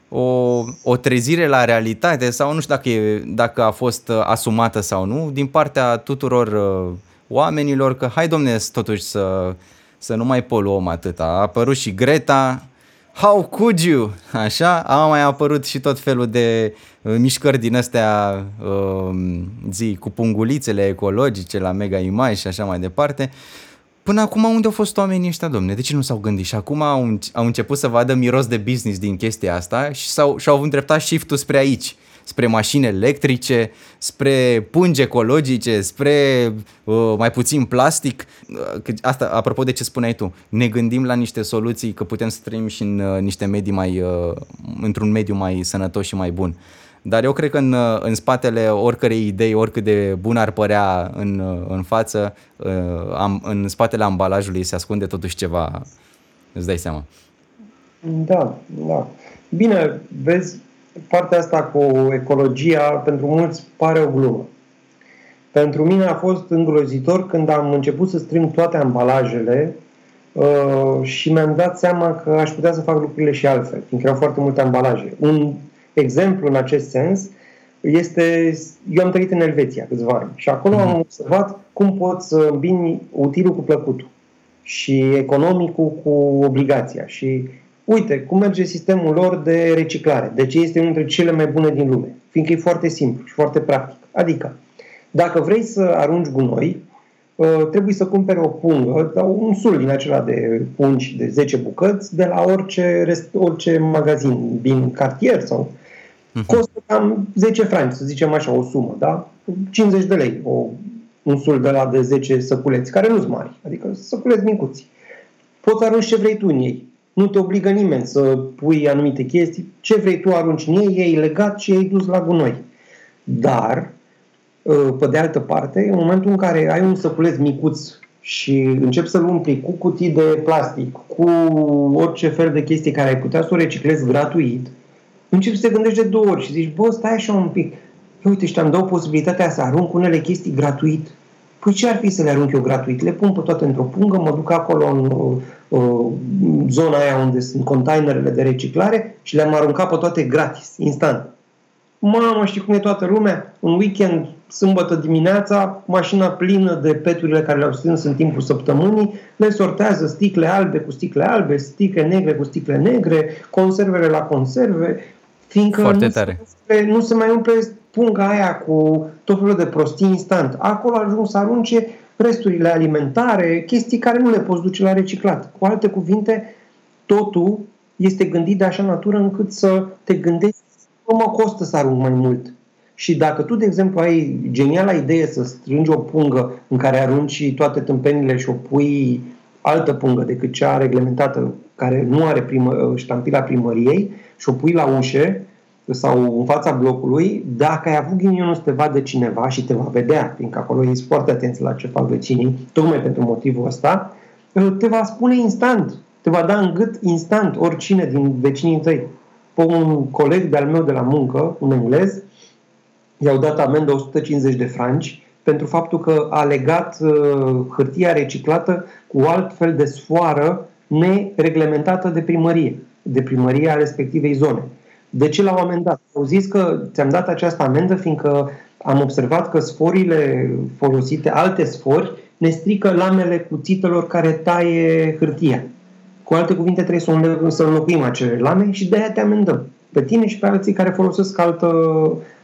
S1: o, o trezire la realitate sau nu știu dacă, e, dacă a fost uh, asumată sau nu din partea tuturor uh, oamenilor că hai domne totuși să, să nu mai poluăm atâta. A apărut și Greta, how could you? Așa, a mai apărut și tot felul de uh, mișcări din astea uh, zi, cu pungulițele ecologice la Mega Image și așa mai departe. Până acum unde au fost oamenii ăștia, domne? De ce nu s-au gândit? Și acum au, au început să vadă miros de business din chestia asta și s-au, și-au îndreptat shift-ul spre aici spre mașini electrice, spre pungi ecologice, spre uh, mai puțin plastic. Uh, asta, apropo de ce spuneai tu, ne gândim la niște soluții că putem să trăim și în uh, niște medii mai, uh, într-un mediu mai sănătos și mai bun. Dar eu cred că în, uh, în spatele oricărei idei, oricât de bun ar părea în, uh, în față, am, în spatele ambalajului se ascunde totuși ceva, îți dai seama.
S2: Da, da. Bine, vezi, partea asta cu ecologia, pentru mulți pare o glumă. Pentru mine a fost îngrozitor când am început să strâng toate ambalajele uh, și mi-am dat seama că aș putea să fac lucrurile și altfel, fiindcă erau foarte multe ambalaje. Un exemplu în acest sens este, eu am trăit în Elveția câțiva ani și acolo am mhm. observat cum poți să îmbini utilul cu plăcutul și economicul cu obligația și uite cum merge sistemul lor de reciclare. De ce este unul dintre cele mai bune din lume? Fiindcă e foarte simplu și foarte practic. Adică, dacă vrei să arunci gunoi, uh, trebuie să cumperi o pungă sau un sul din acela de pungi de 10 bucăți de la orice, rest, orice magazin din cartier sau uh-huh. costă cam 10 franci, să zicem așa, o sumă, da? 50 de lei, o, un sul de la de 10 săculeți, care nu sunt mari, adică săculeți micuți. Poți arunci ce vrei tu în ei nu te obligă nimeni să pui anumite chestii. Ce vrei tu arunci în ei, e legat și ei dus la gunoi. Dar, ă, pe de altă parte, în momentul în care ai un săpuleț micuț și începi să-l umpli cu cutii de plastic, cu orice fel de chestii care ai putea să o reciclezi gratuit, începi să te gândești de două ori și zici, bă, stai așa un pic. Uite, și te-am dat posibilitatea să arunc unele chestii gratuit. Păi ce ar fi să le arunc eu gratuit? Le pun pe toate într-o pungă, mă duc acolo în uh, zona aia unde sunt containerele de reciclare și le-am aruncat pe toate gratis, instant. Mamă, știi cum e toată lumea? Un weekend, sâmbătă dimineața, mașina plină de peturile care le-au strâns în timpul săptămânii, le sortează sticle albe cu sticle albe, sticle negre cu sticle negre, conservele la conserve, fiindcă
S1: Foarte nu, tare.
S2: Se, nu se mai umple punga aia cu tot felul de prostii instant. Acolo ajung să arunce resturile alimentare, chestii care nu le poți duce la reciclat. Cu alte cuvinte, totul este gândit de așa natură încât să te gândești nu mă costă să arunc mai mult. Și dacă tu, de exemplu, ai geniala idee să strângi o pungă în care arunci toate tâmpenile și o pui altă pungă decât cea reglementată, care nu are primă, ștampila primăriei, și o pui la ușe, sau în fața blocului, dacă ai avut ghinionul să te vadă cineva și te va vedea, fiindcă acolo ești foarte atenți la ce fac vecinii, tocmai pentru motivul ăsta, te va spune instant, te va da în gât instant oricine din vecinii tăi. Pe un coleg de-al meu de la muncă, un englez, i-au dat amendă 150 de franci pentru faptul că a legat uh, hârtia reciclată cu alt fel de sfoară nereglementată de primărie, de primăria respectivei zone. De ce l-au amendat? Au zis că ți-am dat această amendă fiindcă am observat că sforile folosite, alte sfori, ne strică lamele cuțitelor care taie hârtia. Cu alte cuvinte, trebuie să, înlocuim, să înlocuim acele lame și de aia te amendăm. Pe tine și pe alții care folosesc altă,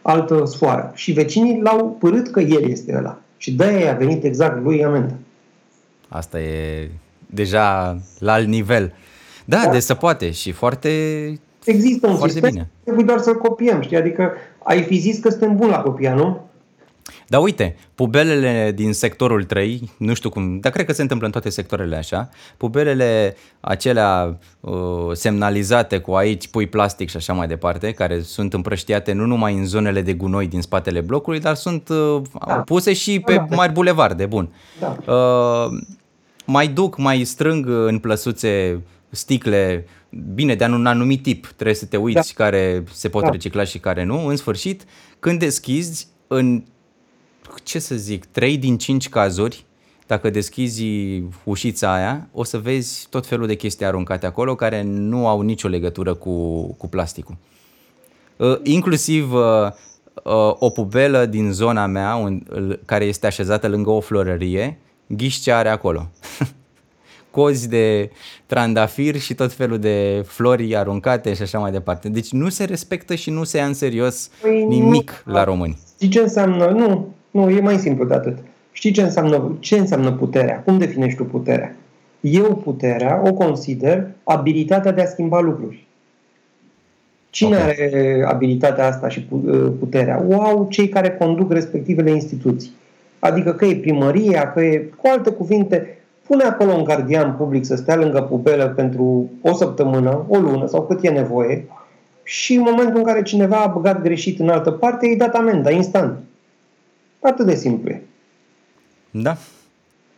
S2: altă sfoară. Și vecinii l-au părât că el este ăla. Și de aia a venit exact lui amendă.
S1: Asta e deja la alt nivel. Da, da, de se poate și foarte
S2: Există un Foarte sistem, bine. trebuie doar să-l copiem, știi? Adică ai fi zis că suntem buni la copia, nu?
S1: Da, uite, pubelele din sectorul 3, nu știu cum, dar cred că se întâmplă în toate sectoarele așa, pubelele acelea uh, semnalizate cu aici pui plastic și așa mai departe, care sunt împrăștiate nu numai în zonele de gunoi din spatele blocului, dar sunt uh, da. puse și pe da, da. mari bulevarde, bun. Da. Uh, mai duc, mai strâng în plăsuțe sticle bine, de un anumit tip, trebuie să te uiți da. care se pot da. recicla și care nu. În sfârșit, când deschizi, în ce să zic, 3 din 5 cazuri, dacă deschizi ușița aia, o să vezi tot felul de chestii aruncate acolo care nu au nicio legătură cu, cu plasticul. Uh, inclusiv uh, uh, o pubelă din zona mea, un, care este așezată lângă o florărie, ghiși ce are acolo. Cozi de trandafir și tot felul de flori aruncate și așa mai departe. Deci nu se respectă și nu se ia în serios păi nimic nu, la români.
S2: Știi ce înseamnă? Nu, nu, e mai simplu de atât. Știi ce înseamnă, ce înseamnă puterea? Cum definești tu puterea? Eu puterea o consider abilitatea de a schimba lucruri. Cine okay. are abilitatea asta și puterea? O au cei care conduc respectivele instituții. Adică că e primăria, că e, cu alte cuvinte, pune acolo un gardian public să stea lângă pubelă pentru o săptămână, o lună sau cât e nevoie și în momentul în care cineva a băgat greșit în altă parte, îi dat amenda instant. Atât de simplu e.
S1: Da.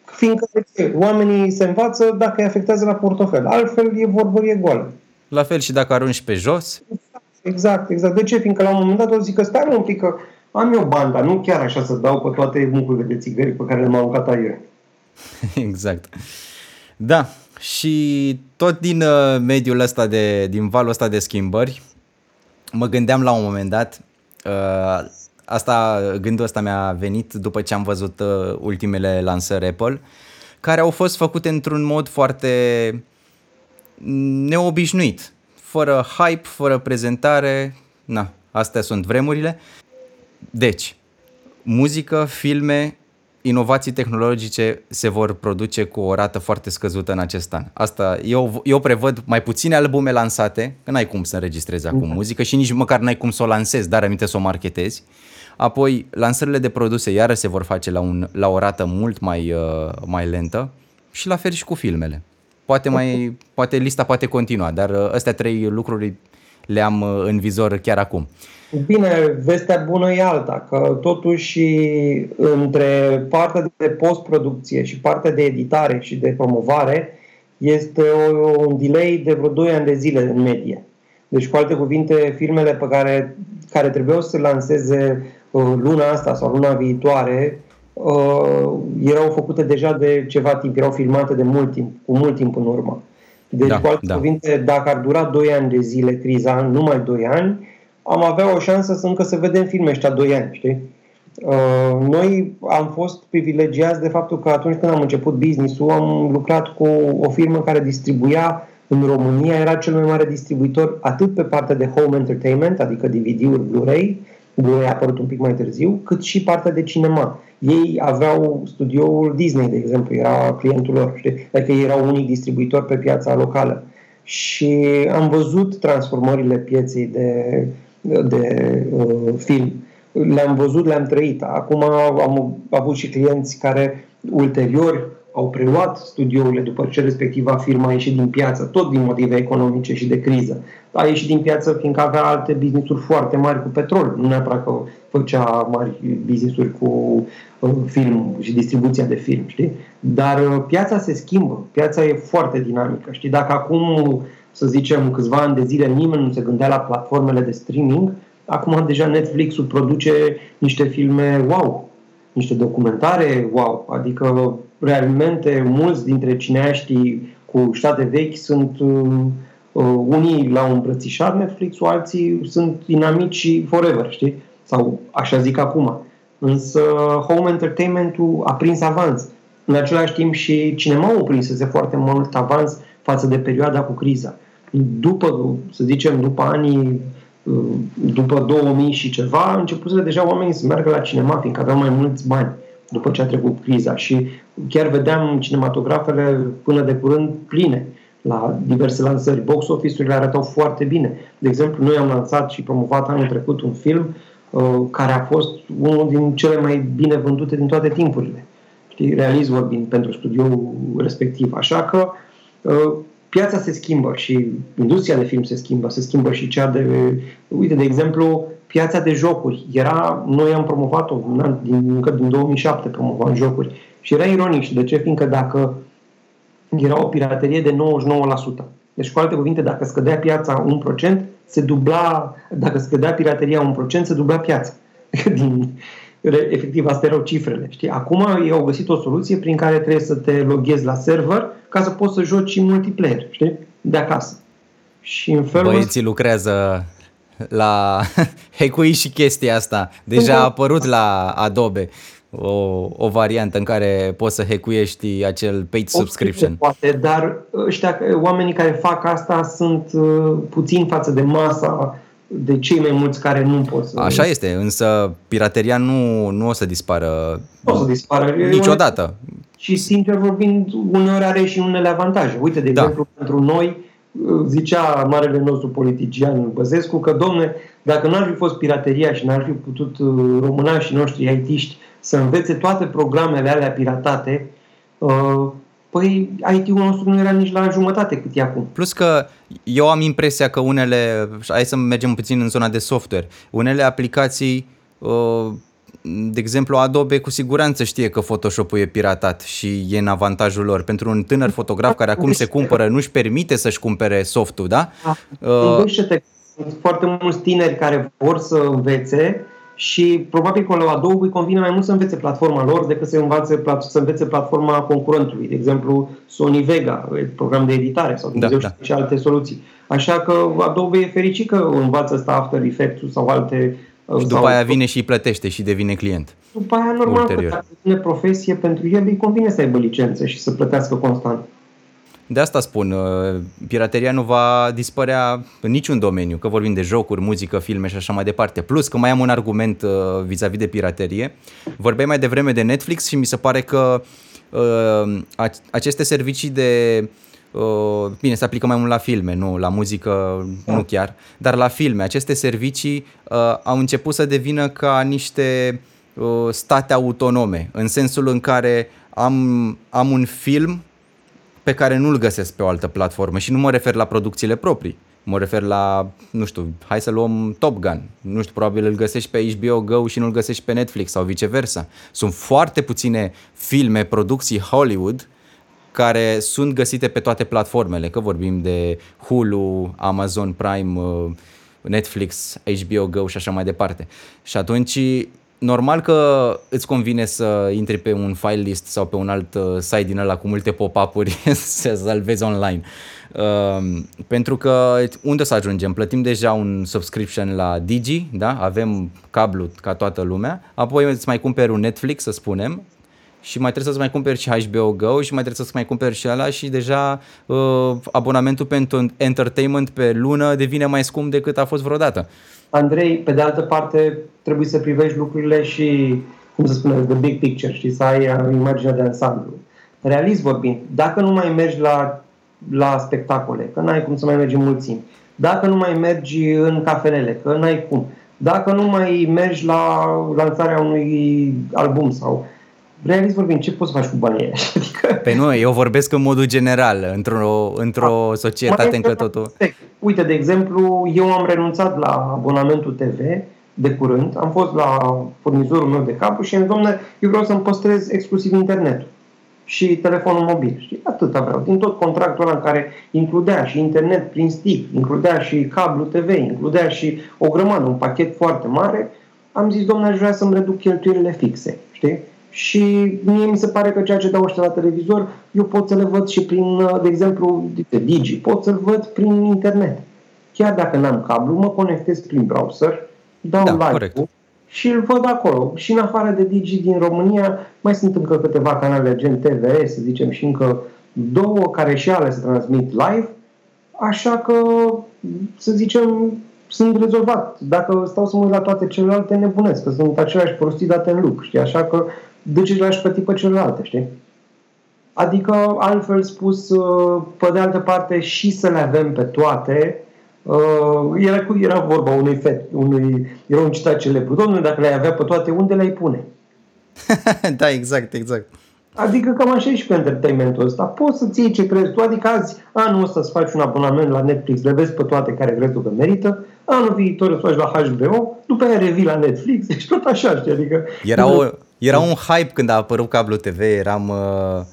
S2: Fiindcă oamenii se învață dacă îi afectează la portofel. Altfel e vorbărie goală.
S1: La fel și dacă arunci pe jos.
S2: Exact, exact. De ce? Fiindcă la un moment dat o zic că stai un pic că am eu banda, nu chiar așa să dau pe toate mucurile de țigări pe care le-am aruncat aiurea.
S1: exact. Da, și tot din uh, mediul ăsta de, din valul ăsta de schimbări, mă gândeam la un moment dat, uh, asta, gândul ăsta mi-a venit după ce am văzut uh, ultimele lansări Apple, care au fost făcute într-un mod foarte neobișnuit, fără hype, fără prezentare, na, astea sunt vremurile. Deci, muzică, filme, inovații tehnologice se vor produce cu o rată foarte scăzută în acest an. Asta, eu, eu prevăd mai puține albume lansate, că n-ai cum să înregistrezi acum da. muzică și nici măcar n-ai cum să o lansezi, dar aminte să o marketezi. Apoi, lansările de produse iară se vor face la, un, la o rată mult mai, uh, mai lentă și la fel și cu filmele. Poate, mai, poate lista poate continua, dar uh, astea trei lucruri le am uh, în vizor chiar acum.
S2: Bine, vestea bună e alta, că totuși între partea de postproducție și partea de editare și de promovare este un delay de vreo 2 ani de zile în medie. Deci, cu alte cuvinte, filmele pe care, care trebuiau să lanseze uh, luna asta sau luna viitoare uh, erau făcute deja de ceva timp, erau filmate de mult timp, cu mult timp în urmă. Deci, da, cu alte da. cuvinte, dacă ar dura 2 ani de zile criza, numai 2 ani, am avea o șansă să încă să vedem filme ăștia 2 ani, știi? Uh, noi am fost privilegiați de faptul că atunci când am început business-ul am lucrat cu o firmă care distribuia în România, era cel mai mare distribuitor atât pe partea de home entertainment, adică DVD-uri, Blu-ray, Blu-ray a apărut un pic mai târziu, cât și partea de cinema. Ei aveau studioul Disney, de exemplu, era clientul lor, știi? Adică ei erau unic distribuitor pe piața locală. Și am văzut transformările pieței de de uh, film. Le-am văzut, le-am trăit. Acum am avut și clienți care ulterior au preluat studiourile după ce respectiva firmă a ieșit din piață, tot din motive economice și de criză. A ieșit din piață fiindcă avea alte business-uri foarte mari cu petrol, nu neapărat că făcea mari business-uri cu uh, film și distribuția de film, știi? Dar uh, piața se schimbă, piața e foarte dinamică, știi? Dacă acum să zicem, câțiva ani de zile nimeni nu se gândea la platformele de streaming, acum deja Netflix-ul produce niște filme wow, niște documentare wow, adică realmente mulți dintre cineaștii cu state vechi sunt uh, uh unii la un îmbrățișat netflix alții sunt inamici forever, știi? Sau așa zic acum. Însă home entertainment-ul a prins avans. În același timp și cinema-ul prinsese foarte mult avans față de perioada cu criza după, să zicem, după anii după 2000 și ceva, a început deja oamenii să meargă la cinema, fiindcă aveau mai mulți bani după ce a trecut criza și chiar vedeam cinematografele până de curând pline la diverse lansări. Box office-urile arătau foarte bine. De exemplu, noi am lansat și promovat anul trecut un film uh, care a fost unul din cele mai bine vândute din toate timpurile. Știi, realist vorbind pentru studioul respectiv. Așa că uh, piața se schimbă și industria de film se schimbă, se schimbă și cea de... Uite, de exemplu, piața de jocuri. Era, noi am promovat-o din, încă din 2007 promovam jocuri. Și era ironic și de ce? Fiindcă dacă era o piraterie de 99%. Deci, cu alte cuvinte, dacă scădea piața 1%, se dubla, dacă scădea pirateria 1%, se dubla piața. din, efectiv, astea erau cifrele. Știi? Acum ei au găsit o soluție prin care trebuie să te loghezi la server ca să poți să joci multiplayer, știi? De acasă.
S1: Și în felul Băieții lucrează la hack și chestia asta. Deja a apărut la Adobe o, o variantă în care poți să hackuiești acel paid subscription.
S2: Poate, dar ăștia, oamenii care fac asta sunt uh, puțin față de masa de cei mai mulți care nu pot să...
S1: Așa este, însă pirateria nu, nu o să dispară
S2: nu o să dispară
S1: niciodată.
S2: Și sincer vorbind, uneori are și unele avantaje. Uite, de da. exemplu, pentru noi, zicea marele nostru politician Băsescu că, domne, dacă n-ar fi fost pirateria și n-ar fi putut uh, românașii noștri IT-ști să învețe toate programele alea piratate, uh, păi IT-ul nostru nu era nici la jumătate cât e acum.
S1: Plus că eu am impresia că unele, hai să mergem puțin în zona de software, unele aplicații uh, de exemplu, Adobe cu siguranță știe că Photoshop-ul e piratat și e în avantajul lor. Pentru un tânăr fotograf care acum se cumpără, nu-și permite să-și cumpere softul, da?
S2: da. Uh, sunt foarte mulți tineri care vor să învețe și probabil că la Adobe îi convine mai mult să învețe platforma lor decât să învețe, să învețe platforma concurentului. De exemplu, Sony Vega, program de editare sau da, da. și alte soluții. Așa că Adobe e fericit că învață asta After Effects sau alte
S1: și după aia vine și îi plătește și devine client.
S2: După aia, normal, ulterior. că dacă profesie pentru el, îi convine să aibă licență și să plătească constant.
S1: De asta spun, uh, pirateria nu va dispărea în niciun domeniu, că vorbim de jocuri, muzică, filme și așa mai departe. Plus că mai am un argument uh, vis-a-vis de piraterie. Vorbeai mai devreme de Netflix și mi se pare că uh, aceste servicii de Uh, bine, se aplică mai mult la filme, nu la muzică, nu chiar, dar la filme. Aceste servicii uh, au început să devină ca niște uh, state autonome, în sensul în care am, am un film pe care nu-l găsesc pe o altă platformă și nu mă refer la producțiile proprii. Mă refer la, nu știu, hai să luăm Top Gun. Nu știu, probabil îl găsești pe HBO Go și nu îl găsești pe Netflix sau viceversa. Sunt foarte puține filme, producții Hollywood care sunt găsite pe toate platformele, că vorbim de Hulu, Amazon Prime, uh, Netflix, HBO Go și așa mai departe. Și atunci normal că îți convine să intri pe un file list sau pe un alt uh, site din ăla cu multe pop-up-uri să-l vezi online. Uh, pentru că unde o să ajungem? Plătim deja un subscription la Digi, da? avem cablu ca toată lumea, apoi îți mai cumperi un Netflix, să spunem, și mai trebuie să-ți mai cumperi și HBO Go și mai trebuie să-ți mai cumperi și ala și deja uh, abonamentul pentru entertainment pe lună devine mai scump decât a fost vreodată.
S2: Andrei, pe de altă parte, trebuie să privești lucrurile și, cum să spunem, the big picture, și să ai uh, imaginea de ansamblu. Realist vorbind, dacă nu mai mergi la, la spectacole, că n-ai cum să mai mergi în mulțimi, dacă nu mai mergi în cafenele, că n-ai cum, dacă nu mai mergi la lansarea unui album sau realist vorbind, ce poți să faci cu banii
S1: Adică... Păi nu, eu vorbesc în modul general, într-o, într-o A, societate încă totul...
S2: Uite, de exemplu, eu am renunțat la abonamentul TV de curând, am fost la furnizorul meu de cablu și am domne, eu vreau să-mi păstrez exclusiv internetul și telefonul mobil. Știi? Atâta vreau. Din tot contractul ăla în care includea și internet prin stick, includea și cablu TV, includea și o grămadă, un pachet foarte mare, am zis, domnule, aș vrea să-mi reduc cheltuielile fixe. Știi? Și mie mi se pare că ceea ce dau ăștia la televizor, eu pot să le văd și prin, de exemplu, de Digi, pot să-l văd prin internet. Chiar dacă n-am cablu, mă conectez prin browser, dau da, live și îl văd acolo. Și în afară de Digi din România, mai sunt încă câteva canale gen TVS, să zicem, și încă două care și ale se transmit live, așa că, să zicem, sunt rezolvat. Dacă stau să mă uit la toate celelalte, nebunesc, că sunt aceleași prostii date în lucru, știi? Așa că de ce l-aș plăti pe celelalte, știi? Adică, altfel spus, uh, pe de altă parte, și să le avem pe toate, uh, era, era vorba unui fet, unui, era un citat celebru, domnule, dacă le-ai avea pe toate, unde le-ai pune?
S1: da, exact, exact.
S2: Adică cam așa e și cu entertainmentul ăsta. Poți să-ți iei ce crezi tu, adică azi, anul ăsta să faci un abonament la Netflix, le vezi pe toate care crezi tu că merită, anul viitor să faci la HBO, după aia revii la Netflix, deci tot așa, știi, adică...
S1: Era o, era un hype când a apărut cablu TV, eram, uh,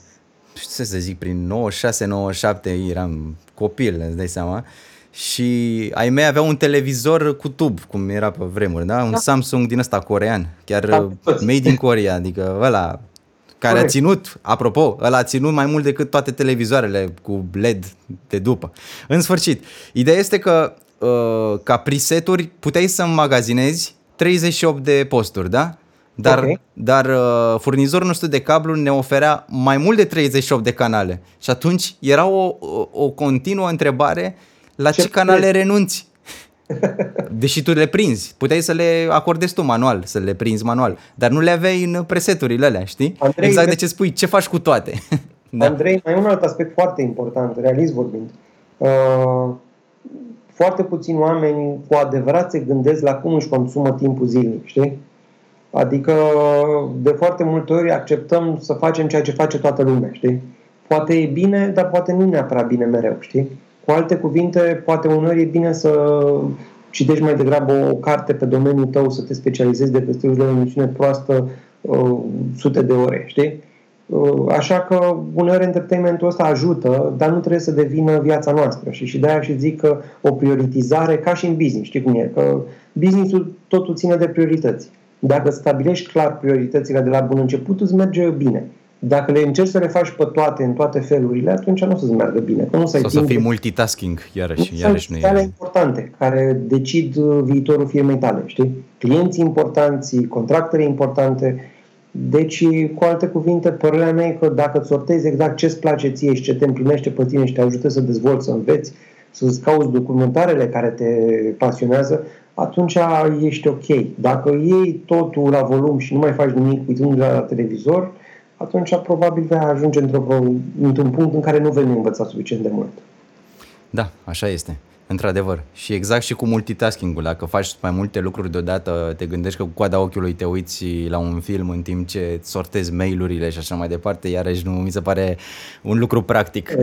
S1: știu să zic, prin 96-97 eram copil, îți dai seama. și ai mei aveau un televizor cu tub, cum era pe vremuri, da? Un da. Samsung din ăsta corean, chiar da, made in Korea, adică ăla care Corect. a ținut, apropo, ăla a ținut mai mult decât toate televizoarele cu LED de după. În sfârșit, ideea este că uh, ca preseturi puteai să înmagazinezi 38 de posturi, da? Dar, okay. dar uh, furnizorul nostru de cablu ne oferea mai mult de 38 de canale. Și atunci era o, o, o continuă întrebare la ce, ce canale crezi? renunți. Deși tu le prinzi, puteai să le acordezi tu manual, să le prinzi manual, dar nu le aveai în preseturile alea, știi? Andrei, exact de ce spui, ce faci cu toate?
S2: da. Andrei, mai un alt aspect foarte important, realist vorbind. Uh, foarte puțini oameni cu adevărat se gândesc la cum își consumă timpul zilnic, știi? Adică de foarte multe ori acceptăm să facem ceea ce face toată lumea, știi? Poate e bine, dar poate nu neapărat bine mereu, știi? Cu alte cuvinte, poate uneori e bine să citești mai degrabă o carte pe domeniul tău, să te specializezi de peste la o emisiune proastă uh, sute de ore, știi? Uh, așa că uneori entertainmentul ăsta ajută, dar nu trebuie să devină viața noastră. Și, și de-aia și zic că o prioritizare, ca și în business, știi cum e? Că businessul totul ține de priorități. Dacă stabilești clar prioritățile de la bun început, îți merge bine. Dacă le încerci să le faci pe toate, în toate felurile, atunci nu o să-ți meargă bine. Nu
S1: să, să fii multitasking, iarăși. Nu iarăși
S2: nu e... importante, care decid uh, viitorul firmei tale, știi? Clienții importanți, contractele importante. Deci, cu alte cuvinte, părerea mea e că dacă îți sortezi exact ce îți place ție și ce te împlinește pe tine și te ajută să dezvolți, să înveți, să-ți cauți documentarele care te pasionează, atunci ești ok. Dacă iei totul la volum și nu mai faci nimic uitând la televizor, atunci probabil vei ajunge într-un punct în care nu vei învăța suficient de mult.
S1: Da, așa este. Într-adevăr. Și exact și cu multitasking-ul. Dacă faci mai multe lucruri deodată, te gândești că cu coada ochiului te uiți la un film în timp ce sortezi mail-urile și așa mai departe, iarăși nu mi se pare un lucru practic.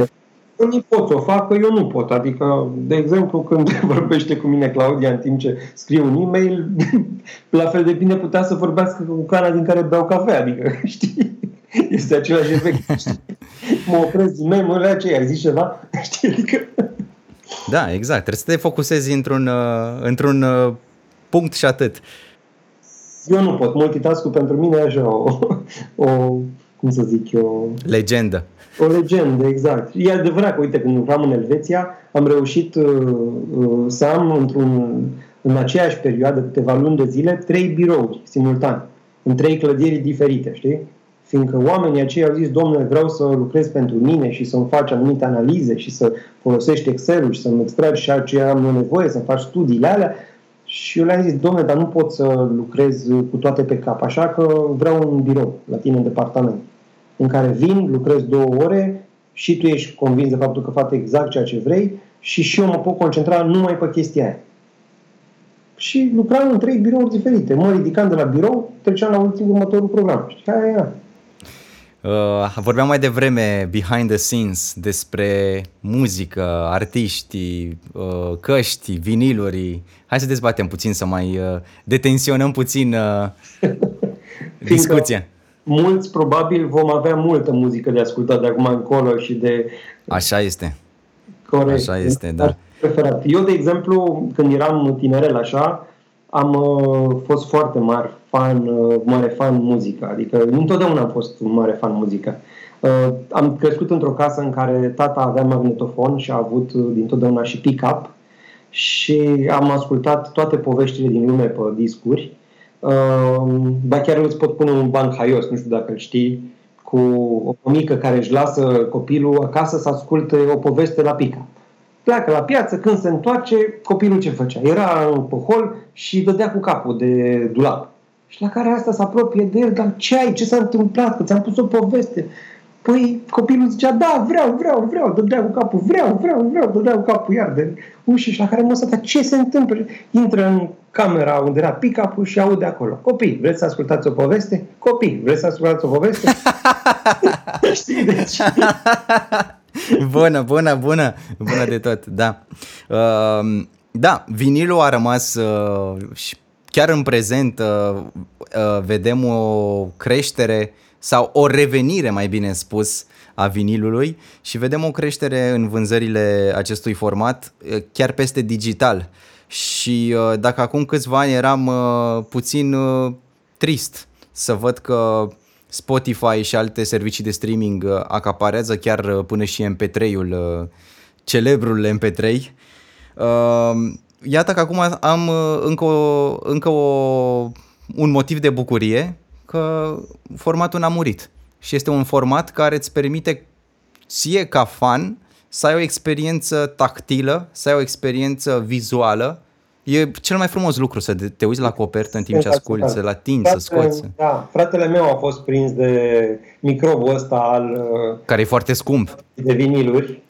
S2: Unii pot să o facă, eu nu pot. Adică, de exemplu, când vorbește cu mine Claudia în timp ce scriu un e-mail, la fel de bine putea să vorbească cu cana din care beau cafea. Adică, știi? Este același efect. Știi? Mă opresc din mail, mă ce ai zis ceva? Știi? Adică...
S1: Da, exact. Trebuie să te focusezi într-un, uh, într-un uh, punct și atât.
S2: Eu nu pot. Multitask pentru mine e așa o, o, cum să zic eu...
S1: Legendă.
S2: O legendă, exact. E adevărat că, uite, când lucram în Elveția, am reușit uh, uh, să am într-un, în aceeași perioadă, câteva luni de zile, trei birouri simultan, în trei clădiri diferite, știi? Fiindcă oamenii aceia au zis, domnule, vreau să lucrez pentru mine și să-mi faci anumite analize și să folosești Excel-ul și să-mi extragi și ce am nevoie, să-mi faci studiile alea. Și eu le-am zis, domnule, dar nu pot să lucrez cu toate pe cap, așa că vreau un birou la tine în departament în care vin, lucrez două ore și tu ești convins de faptul că fac exact ceea ce vrei și și eu mă pot concentra numai pe chestia aia. Și lucram în trei birouri diferite. Mă ridicam de la birou, treceam la următorul program. Știi, aia, aia.
S1: Uh, vorbeam mai devreme behind the scenes despre muzică, artiști, uh, căști, viniluri. Hai să dezbatem puțin, să mai uh, detensionăm puțin uh, discuția
S2: mulți probabil vom avea multă muzică de ascultat de acum încolo și de...
S1: Așa este. Corect. Așa este, da.
S2: Preferat. Eu, de exemplu, când eram tinerel așa, am uh, fost foarte mare fan, uh, mare fan muzică. Adică întotdeauna am fost un mare fan muzică. Uh, am crescut într-o casă în care tata avea magnetofon și a avut uh, dintotdeauna și pick-up și am ascultat toate poveștile din lume pe discuri Uh, ba chiar îți pot pune un banc haios, nu știu dacă îl știi, cu o mică care își lasă copilul acasă să asculte o poveste la pica. Pleacă la piață, când se întoarce, copilul ce făcea? Era în pohol și dădea cu capul de dulap. Și la care asta se apropie de el, dar ce ai? Ce s-a întâmplat? Că ți-am pus o poveste. Păi copilul zicea, da, vreau, vreau, vreau, dădea cu capul, vreau, vreau, vreau, dădea cu capul iar de uși și la care mă stătea, ce se întâmplă? Intră în camera unde era pick-up și aude acolo. Copii, vreți să ascultați o poveste? Copii, vreți să ascultați o poveste? Știi, deci...
S1: bună, bună, bună, bună de tot, da. Uh, da, vinilul a rămas uh, și chiar în prezent uh, uh, vedem o creștere sau o revenire, mai bine spus, a vinilului și vedem o creștere în vânzările acestui format chiar peste digital. Și dacă acum câțiva ani eram puțin trist să văd că Spotify și alte servicii de streaming acaparează chiar până și MP3-ul, celebrul MP3, iată că acum am încă, o, încă o, un motiv de bucurie că formatul n-a murit și este un format care îți permite ție ca fan să ai o experiență tactilă, să ai o experiență vizuală. E cel mai frumos lucru să te uiți la copertă în timp ce asculti, să-l atingi, să scoți.
S2: Da, fratele meu a fost prins de microbul ăsta al...
S1: Uh, care e foarte scump.
S2: De viniluri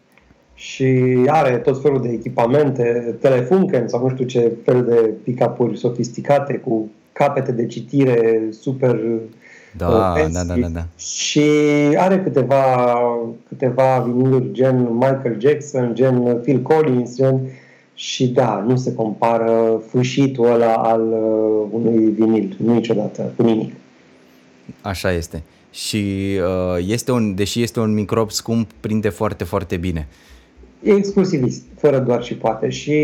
S2: și are tot felul de echipamente, telefunken sau nu știu ce fel de pick-up-uri sofisticate cu capete de citire super
S1: da, uh, da, da, da, da.
S2: Și are câteva, câteva viniluri gen Michael Jackson, gen Phil Collins, gen și da, nu se compară fâșitul ăla al uh, unui vinil, nu niciodată, cu nimic.
S1: Așa este. Și uh, este un, deși este un microb scump, prinde foarte, foarte bine.
S2: E exclusivist, fără doar și poate și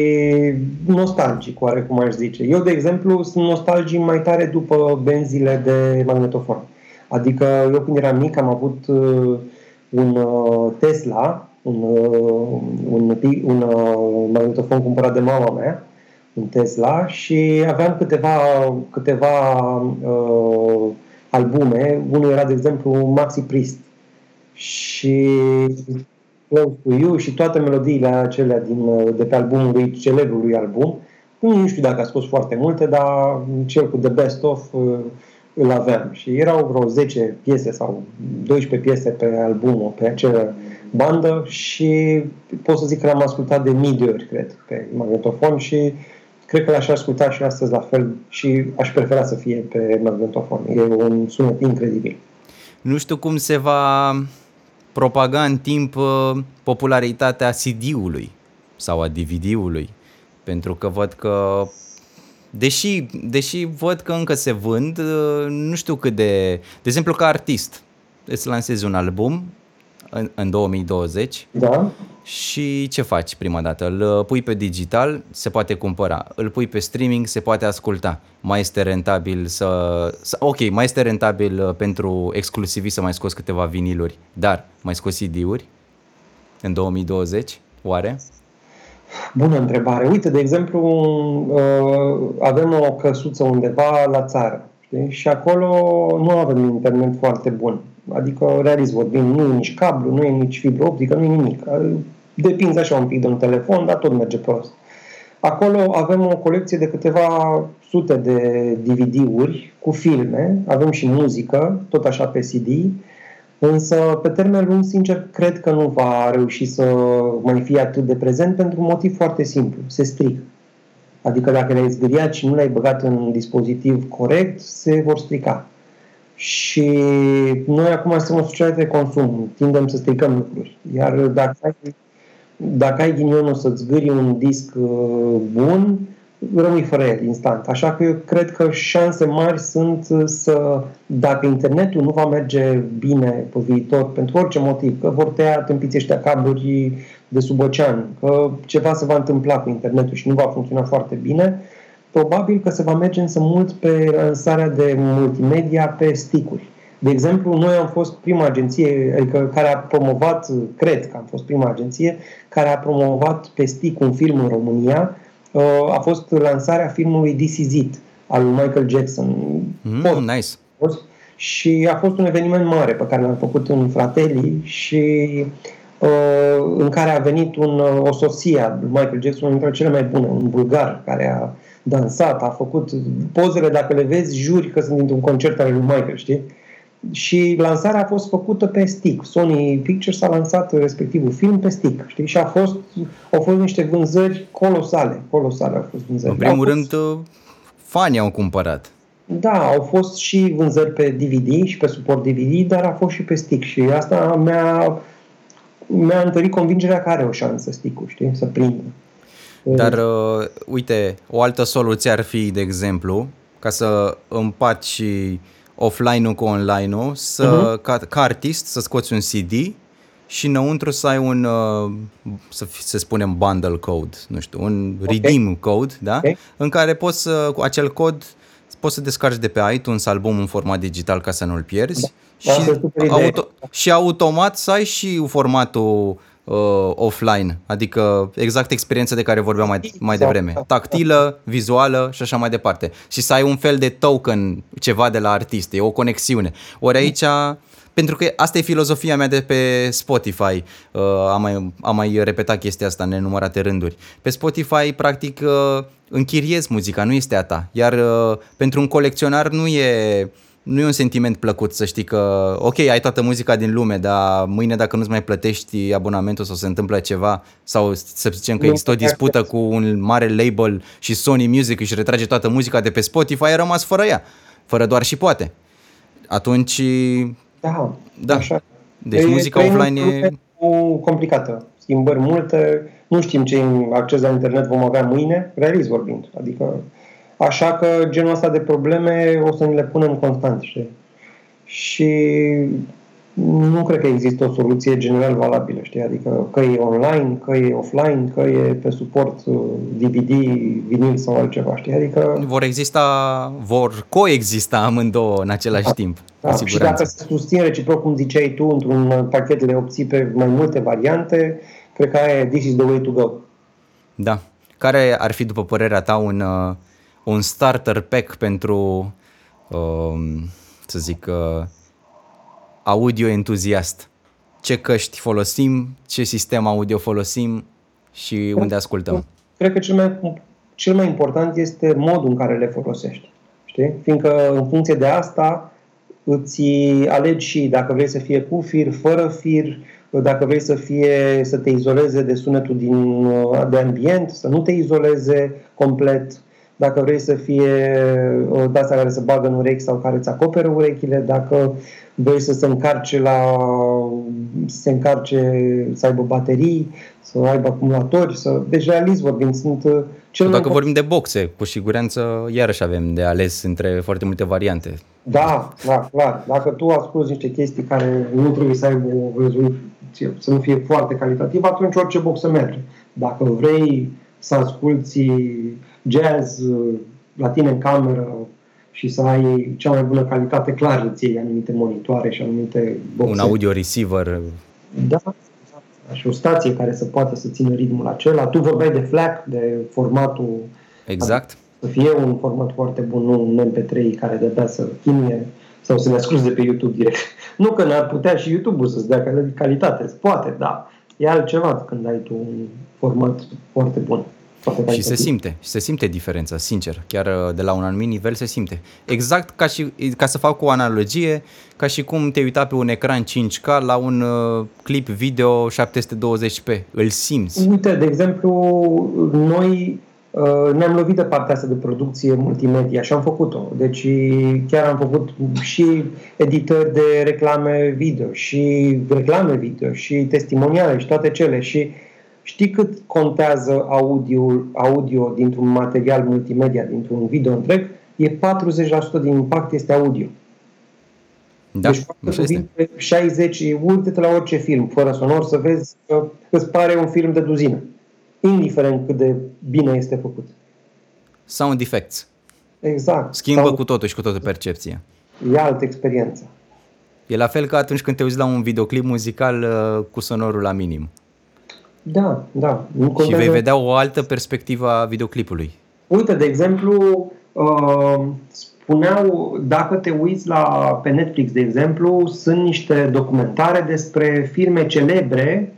S2: nostalgic, oarecum aș zice. Eu, de exemplu, sunt nostalgic mai tare după benzile de magnetofon. Adică eu când eram mic am avut uh, un uh, Tesla, un, uh, un, un uh, magnetofon cumpărat de mama mea, un Tesla și aveam câteva, câteva uh, albume. Unul era, de exemplu, Maxi Priest. Și Close to You și toate melodiile acelea din, de pe albumul lui celebrului album. Nu știu dacă a scos foarte multe, dar cel cu The Best Of uh, îl aveam. Și erau vreo 10 piese sau 12 piese pe albumul, pe acea bandă și pot să zic că l-am ascultat de mii de ori, cred, pe magnetofon și cred că l-aș asculta și astăzi la fel și aș prefera să fie pe magnetofon. E un sunet incredibil.
S1: Nu știu cum se va propaga în timp uh, popularitatea CD-ului sau a DVD-ului. Pentru că văd că, deși, deși văd că încă se vând, uh, nu știu cât de... De exemplu, ca artist, îți lansezi un album în, în 2020
S2: da.
S1: Și ce faci prima dată? Îl pui pe digital, se poate cumpăra. Îl pui pe streaming, se poate asculta. Mai este rentabil să... Ok, mai este rentabil uh, pentru exclusivi să mai scoți câteva viniluri, dar mai scoți CD-uri în 2020? Oare?
S2: Bună întrebare. Uite, de exemplu, uh, avem o căsuță undeva la țară știi? și acolo nu avem internet foarte bun. Adică, realist vorbim, nu e nici cablu, nu e nici fibră optică, nu e nimic. Depinde așa un pic de un telefon, dar tot merge prost. Acolo avem o colecție de câteva sute de DVD-uri cu filme, avem și muzică, tot așa pe CD, însă pe termen lung, sincer, cred că nu va reuși să mai fie atât de prezent pentru un motiv foarte simplu, se strică. Adică dacă le-ai zgâriat și nu le-ai băgat în dispozitiv corect, se vor strica. Și noi acum suntem o societate de consum, tindem să stricăm lucruri. Iar dacă ai, dacă ai ghinionul să-ți zgâri un disc uh, bun, rămâi fără el instant. Așa că eu cred că șanse mari sunt să, dacă internetul nu va merge bine pe viitor, pentru orice motiv, că vor tăia tâmpiții ăștia cabluri de sub ocean, că ceva se va întâmpla cu internetul și nu va funcționa foarte bine, probabil că se va merge însă mult pe lansarea de multimedia pe sticuri. De exemplu, noi am fost prima agenție adică care a promovat, cred că am fost prima agenție, care a promovat pe stick un film în România. Uh, a fost lansarea filmului This Is It, al lui Michael Jackson.
S1: Mm, fost, nice.
S2: Fost, și a fost un eveniment mare pe care l-am făcut în Fratelli și uh, în care a venit un, o sosie a lui Michael Jackson, unul dintre cele mai bune, un bulgar care a dansat, a făcut pozele, dacă le vezi, juri că sunt dintr-un concert al lui Michael, știi? Și lansarea a fost făcută pe stick. Sony Pictures a lansat respectivul film pe stick, știi? Și a fost, au fost niște vânzări colosale, colosale au fost vânzări.
S1: În primul rând, uh, fanii au cumpărat.
S2: Da, au fost și vânzări pe DVD și pe suport DVD, dar a fost și pe stick și asta mi-a, mi-a întărit convingerea că are o șansă stick știi, să prindă.
S1: Dar, uh, uite, o altă soluție ar fi, de exemplu, ca să împaci offline-ul cu online-ul, să, uh-huh. ca, ca artist să scoți un CD și înăuntru să ai un, uh, să, să spunem, bundle code, nu știu, un okay. redeem code, da? Okay. În care poți să, cu acel cod, poți să descarci de pe iTunes albumul în format digital ca să nu-l pierzi da. și, da, auto, și automat să ai și formatul uh, offline, adică exact experiența de care vorbeam mai, mai devreme, exact. tactilă, vizuală și așa mai departe. Și să ai un fel de token, ceva de la artist, e o conexiune. Ori aici pentru că asta e filozofia mea de pe Spotify. Uh, am, mai, am mai repetat chestia asta în nenumărate rânduri. Pe Spotify, practic, uh, închiriezi muzica, nu este a ta. Iar uh, pentru un colecționar nu e nu e un sentiment plăcut să știi că, ok, ai toată muzica din lume, dar mâine dacă nu-ți mai plătești abonamentul sau se întâmplă ceva, sau să zicem că există o dispută cu un mare label și Sony Music își retrage toată muzica de pe Spotify, ai rămas fără ea, fără doar și poate. Atunci
S2: da,
S1: da. Așa. Deci e, muzica offline e...
S2: complicată. Schimbări multe, nu știm ce acces la internet vom avea mâine, realist vorbind. Adică, așa că genul ăsta de probleme o să ni le punem constant, știi? Și nu cred că există o soluție general valabilă, știi? Adică că e online, că e offline, că e pe suport DVD, uh, vinil sau altceva, știi? Adică...
S1: Vor exista, vor coexista amândouă în același da, timp,
S2: da. cu
S1: siguranță.
S2: Și dacă se susțin reciproc, cum ziceai tu, într-un pachet de opții pe mai multe variante, cred că aia this is the way to go.
S1: Da. Care ar fi, după părerea ta, un, uh, un starter pack pentru, uh, să zic, uh, audio entuziast. Ce căști folosim, ce sistem audio folosim și unde ascultăm.
S2: Cred că cel mai, cel mai important este modul în care le folosești. Știi? Fiindcă în funcție de asta îți alegi și dacă vrei să fie cu fir, fără fir, dacă vrei să fie să te izoleze de sunetul din, de ambient, să nu te izoleze complet, dacă vrei să fie o de care se bagă în urechi sau care îți acoperă urechile, dacă vrei să se încarce la să se încarce, să aibă baterii, să aibă acumulatori, să... deci realist vorbim, sunt uh,
S1: cel Dacă mai... vorbim de boxe, cu siguranță iarăși avem de ales între foarte multe variante.
S2: Da, da, clar. Dacă tu asculti niște chestii care nu trebuie să aibă o rezoluție, să nu fie foarte calitativ, atunci orice box merge. Dacă vrei să asculti jazz uh, la tine în cameră, și să ai cea mai bună calitate, clar îți iei anumite monitoare și anumite
S1: boxe. Un audio receiver.
S2: Da, și o stație care să poată să țină ritmul acela. Tu vorbeai de FLAC, de formatul...
S1: Exact.
S2: Să fie un format foarte bun, nu un MP3 care de să chinuie sau să ne asculti de pe YouTube direct. Nu că n-ar putea și YouTube-ul să-ți dea calitate, poate, da. E altceva când ai tu un format foarte bun.
S1: Și se simte, și se simte diferența, sincer, chiar uh, de la un anumit nivel se simte. Exact ca, și, ca să fac o analogie, ca și cum te uita pe un ecran 5K la un uh, clip video 720p, îl simți.
S2: Uite, de exemplu, noi uh, ne-am lovit de partea asta de producție multimedia și am făcut-o. Deci chiar am făcut și editări de reclame video și reclame video și testimoniale și toate cele și Știi cât contează audio, audio dintr-un material multimedia, dintr-un video întreg? E 40% din impact este audio.
S1: Da, deci așa este.
S2: 60, uite-te la orice film, fără sonor, să vezi că îți pare un film de duzină. Indiferent cât de bine este făcut.
S1: Sound effects.
S2: Exact.
S1: Schimbă Sound... cu totul și cu toată percepția.
S2: E altă experiență.
S1: E la fel ca atunci când te uiți la un videoclip muzical uh, cu sonorul la minim.
S2: Da, da.
S1: Și vei vedea o altă perspectivă a videoclipului.
S2: Uite, de exemplu, uh, spuneau, dacă te uiți la, pe Netflix, de exemplu, sunt niște documentare despre firme celebre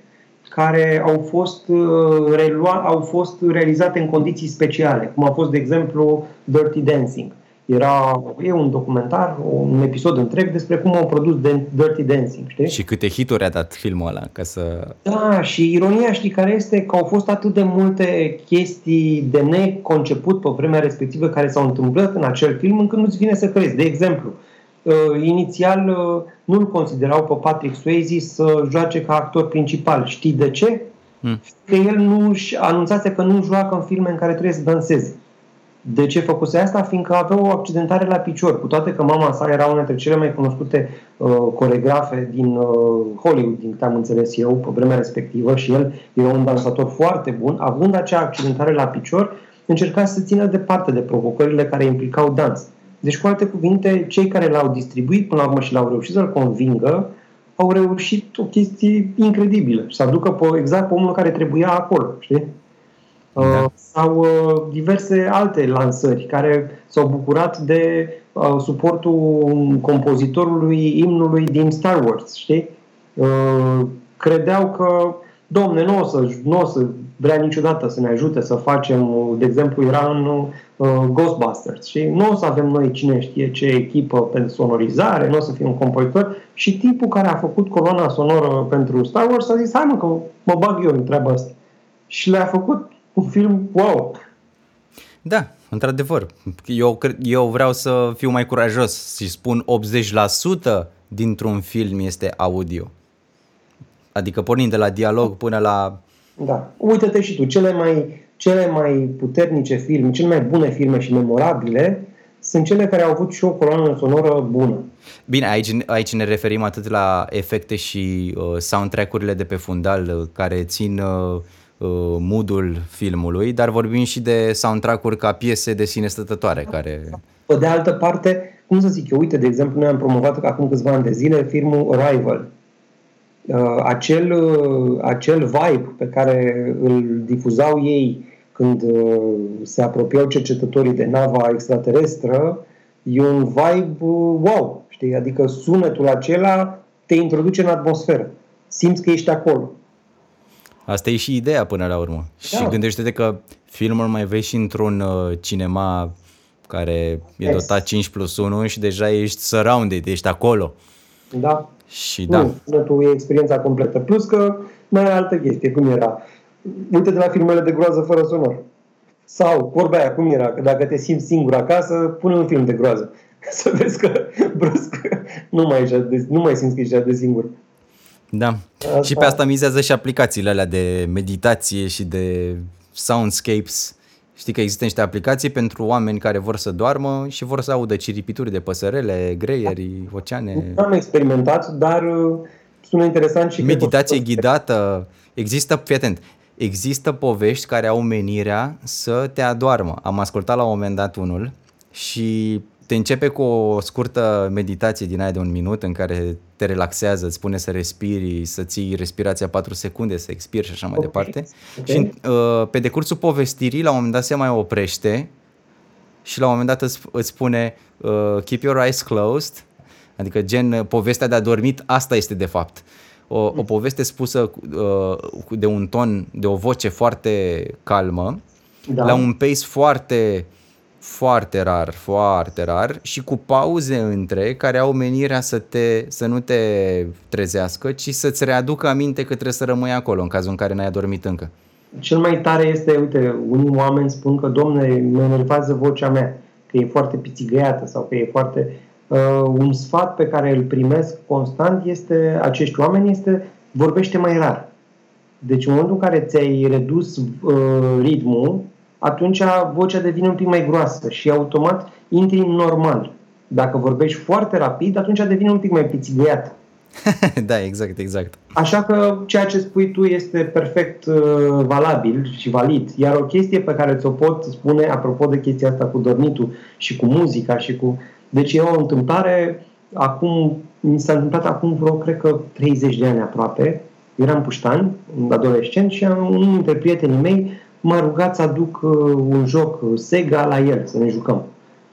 S2: care au fost, uh, relua, au fost realizate în condiții speciale, cum a fost, de exemplu, Dirty Dancing. Era e un documentar, un episod întreg despre cum au produs Dirty Dancing, știi?
S1: Și câte hituri a dat filmul ăla ca să...
S2: Da, și ironia știi care este că au fost atât de multe chestii de neconceput pe vremea respectivă care s-au întâmplat în acel film încât nu-ți vine să crezi. De exemplu, uh, inițial uh, nu-l considerau pe Patrick Swayze să joace ca actor principal. Știi de ce? Hmm. Că el nu anunțase că nu joacă în filme în care trebuie să danseze. De ce făcuse asta? Fiindcă avea o accidentare la picior, cu toate că mama sa era una dintre cele mai cunoscute uh, coregrafe din uh, Hollywood, din câte am înțeles eu, pe vremea respectivă, și el era un dansator foarte bun, având acea accidentare la picior, încerca să se țină departe de provocările care implicau dans. Deci, cu alte cuvinte, cei care l-au distribuit până la urmă și l-au reușit să-l convingă, au reușit o chestie incredibilă. Să aducă pe, exact pe omul care trebuia acolo, știi? Da. Uh, sau uh, diverse alte lansări care s-au bucurat de uh, suportul compozitorului imnului din Star Wars, știi? Uh, credeau că, domne, nu o să, n-o să vrea niciodată să ne ajute să facem, de exemplu, era în uh, Ghostbusters și nu o să avem noi cine știe ce echipă pentru sonorizare, nu o să fie un compozitor și tipul care a făcut coloana sonoră pentru Star Wars a zis, hai mă că mă bag eu în treaba asta. Și le-a făcut un film wow.
S1: Da, într-adevăr. Eu, eu vreau să fiu mai curajos și spun 80% dintr-un film este audio. Adică pornind de la dialog până la
S2: da. Uită-te și tu, cele mai, cele mai puternice filme, cele mai bune filme și memorabile sunt cele care au avut și o coloană sonoră bună.
S1: Bine, aici, aici ne referim atât la efecte și uh, soundtrack-urile de pe fundal uh, care țin uh, uh, moodul filmului, dar vorbim și de soundtrack-uri ca piese de sine stătătoare care...
S2: Pe de altă parte, cum să zic eu, uite, de exemplu, noi am promovat acum câțiva ani de zile filmul Arrival, Uh, acel, uh, acel vibe pe care îl difuzau ei când uh, se apropiau cercetătorii de nava extraterestră, e un vibe wow, știi? Adică sunetul acela te introduce în atmosferă. Simți că ești acolo.
S1: Asta e și ideea până la urmă. Da. Și gândește-te că filmul mai vezi și într-un cinema care e dotat 5 plus 1 și deja ești surrounded, ești acolo.
S2: Da.
S1: Și da.
S2: Nu, tu e experiența completă. Plus că mai e altă chestie, cum era. Uite de la filmele de groază fără sonor. Sau, vorba aia, cum era, că dacă te simți singur acasă, pune un film de groază. Să vezi că brusc nu mai, ești de, nu mai simți că ești de singur.
S1: Da. Asta... Și pe asta mizează și aplicațiile alea de meditație și de soundscapes Știi că există niște aplicații pentru oameni care vor să doarmă și vor să audă ciripituri de păsărele, greieri, oceane.
S2: Nu am experimentat, dar uh, sună interesant și...
S1: Meditație ghidată. Există, fii atent, există povești care au menirea să te adoarmă. Am ascultat la un moment dat unul și te începe cu o scurtă meditație din aia de un minut în care te relaxează, îți spune să respiri, să ții respirația 4 secunde, să expiri și așa mai okay. departe. Okay. Și uh, pe decursul povestirii, la un moment dat se mai oprește și la un moment dat îți, îți spune uh, keep your eyes closed, adică gen uh, povestea de adormit, asta este de fapt. O, o poveste spusă uh, de un ton, de o voce foarte calmă, da. la un pace foarte foarte rar, foarte rar și cu pauze între care au menirea să, te, să nu te trezească, ci să-ți readucă aminte că trebuie să rămâi acolo în cazul în care n-ai adormit încă.
S2: Cel mai tare este, uite, unii oameni spun că, domne, mă enervează vocea mea, că e foarte pițigăiată sau că e foarte... Uh, un sfat pe care îl primesc constant este, acești oameni este, vorbește mai rar. Deci în momentul în care ți-ai redus uh, ritmul, atunci vocea devine un pic mai groasă și automat intri în normal. Dacă vorbești foarte rapid, atunci devine un pic mai pițigăiat.
S1: da, exact, exact.
S2: Așa că ceea ce spui tu este perfect uh, valabil și valid. Iar o chestie pe care ți-o pot spune, apropo de chestia asta cu dormitul și cu muzica și cu... Deci e o întâmplare, acum, mi s-a întâmplat acum vreo, cred că 30 de ani aproape. Eram puștan, adolescent și am, unul dintre prietenii mei m-a rugat să aduc uh, un joc uh, Sega la el, să ne jucăm.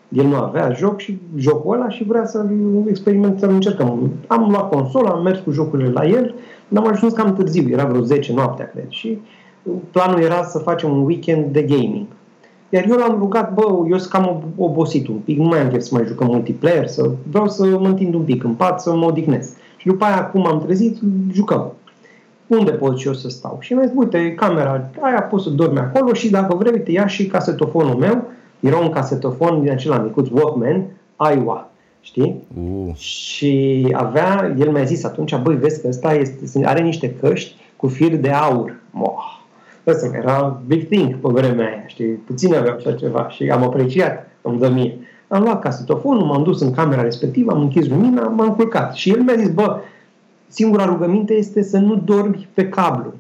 S2: El nu avea joc și jocul ăla și vrea să-l experimentăm, să-l încercăm. Am luat consola, am mers cu jocurile la el, dar am ajuns cam târziu, era vreo 10 noaptea, cred. Și uh, planul era să facem un weekend de gaming. Iar eu l-am rugat, bă, eu sunt cam obosit un pic, nu mai am chef să mai jucăm multiplayer, să vreau să mă întind un pic în pat, să mă odihnesc. Și după aia, cum am trezit, jucăm unde pot și eu să stau? Și mi-a zis, uite, camera aia poți să dormi acolo și dacă vrei, uite, ia și casetofonul meu. Era un casetofon din acela micuț, Walkman, Iowa, știi? Uh. Și avea, el mi-a zis atunci, băi, vezi că ăsta este, are niște căști cu fir de aur. Moh. Asta era big thing pe vremea aia, știi? Puțin aveau așa ceva și am apreciat, îmi dă mie. Am luat casetofonul, m-am dus în camera respectivă, am închis lumina, m-am culcat. Și el mi-a zis, bă, singura rugăminte este să nu dormi pe cablu.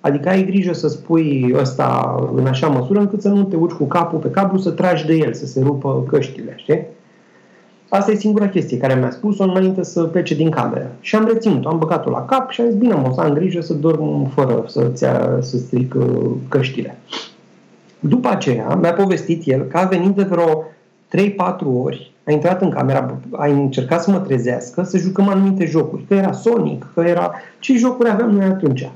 S2: Adică ai grijă să spui ăsta în așa măsură încât să nu te urci cu capul pe cablu, să tragi de el, să se rupă căștile, știi? Asta e singura chestie care mi-a spus-o înainte să plece din cameră. Și am reținut am băgat-o la cap și am zis, bine, o să am grijă să dorm fără să-ți să stric uh, căștile. După aceea mi-a povestit el că a venit de vreo 3-4 ori, a intrat în camera, a încercat să mă trezească, să jucăm anumite jocuri. Că era Sonic, că era... Ce jocuri aveam noi atunci?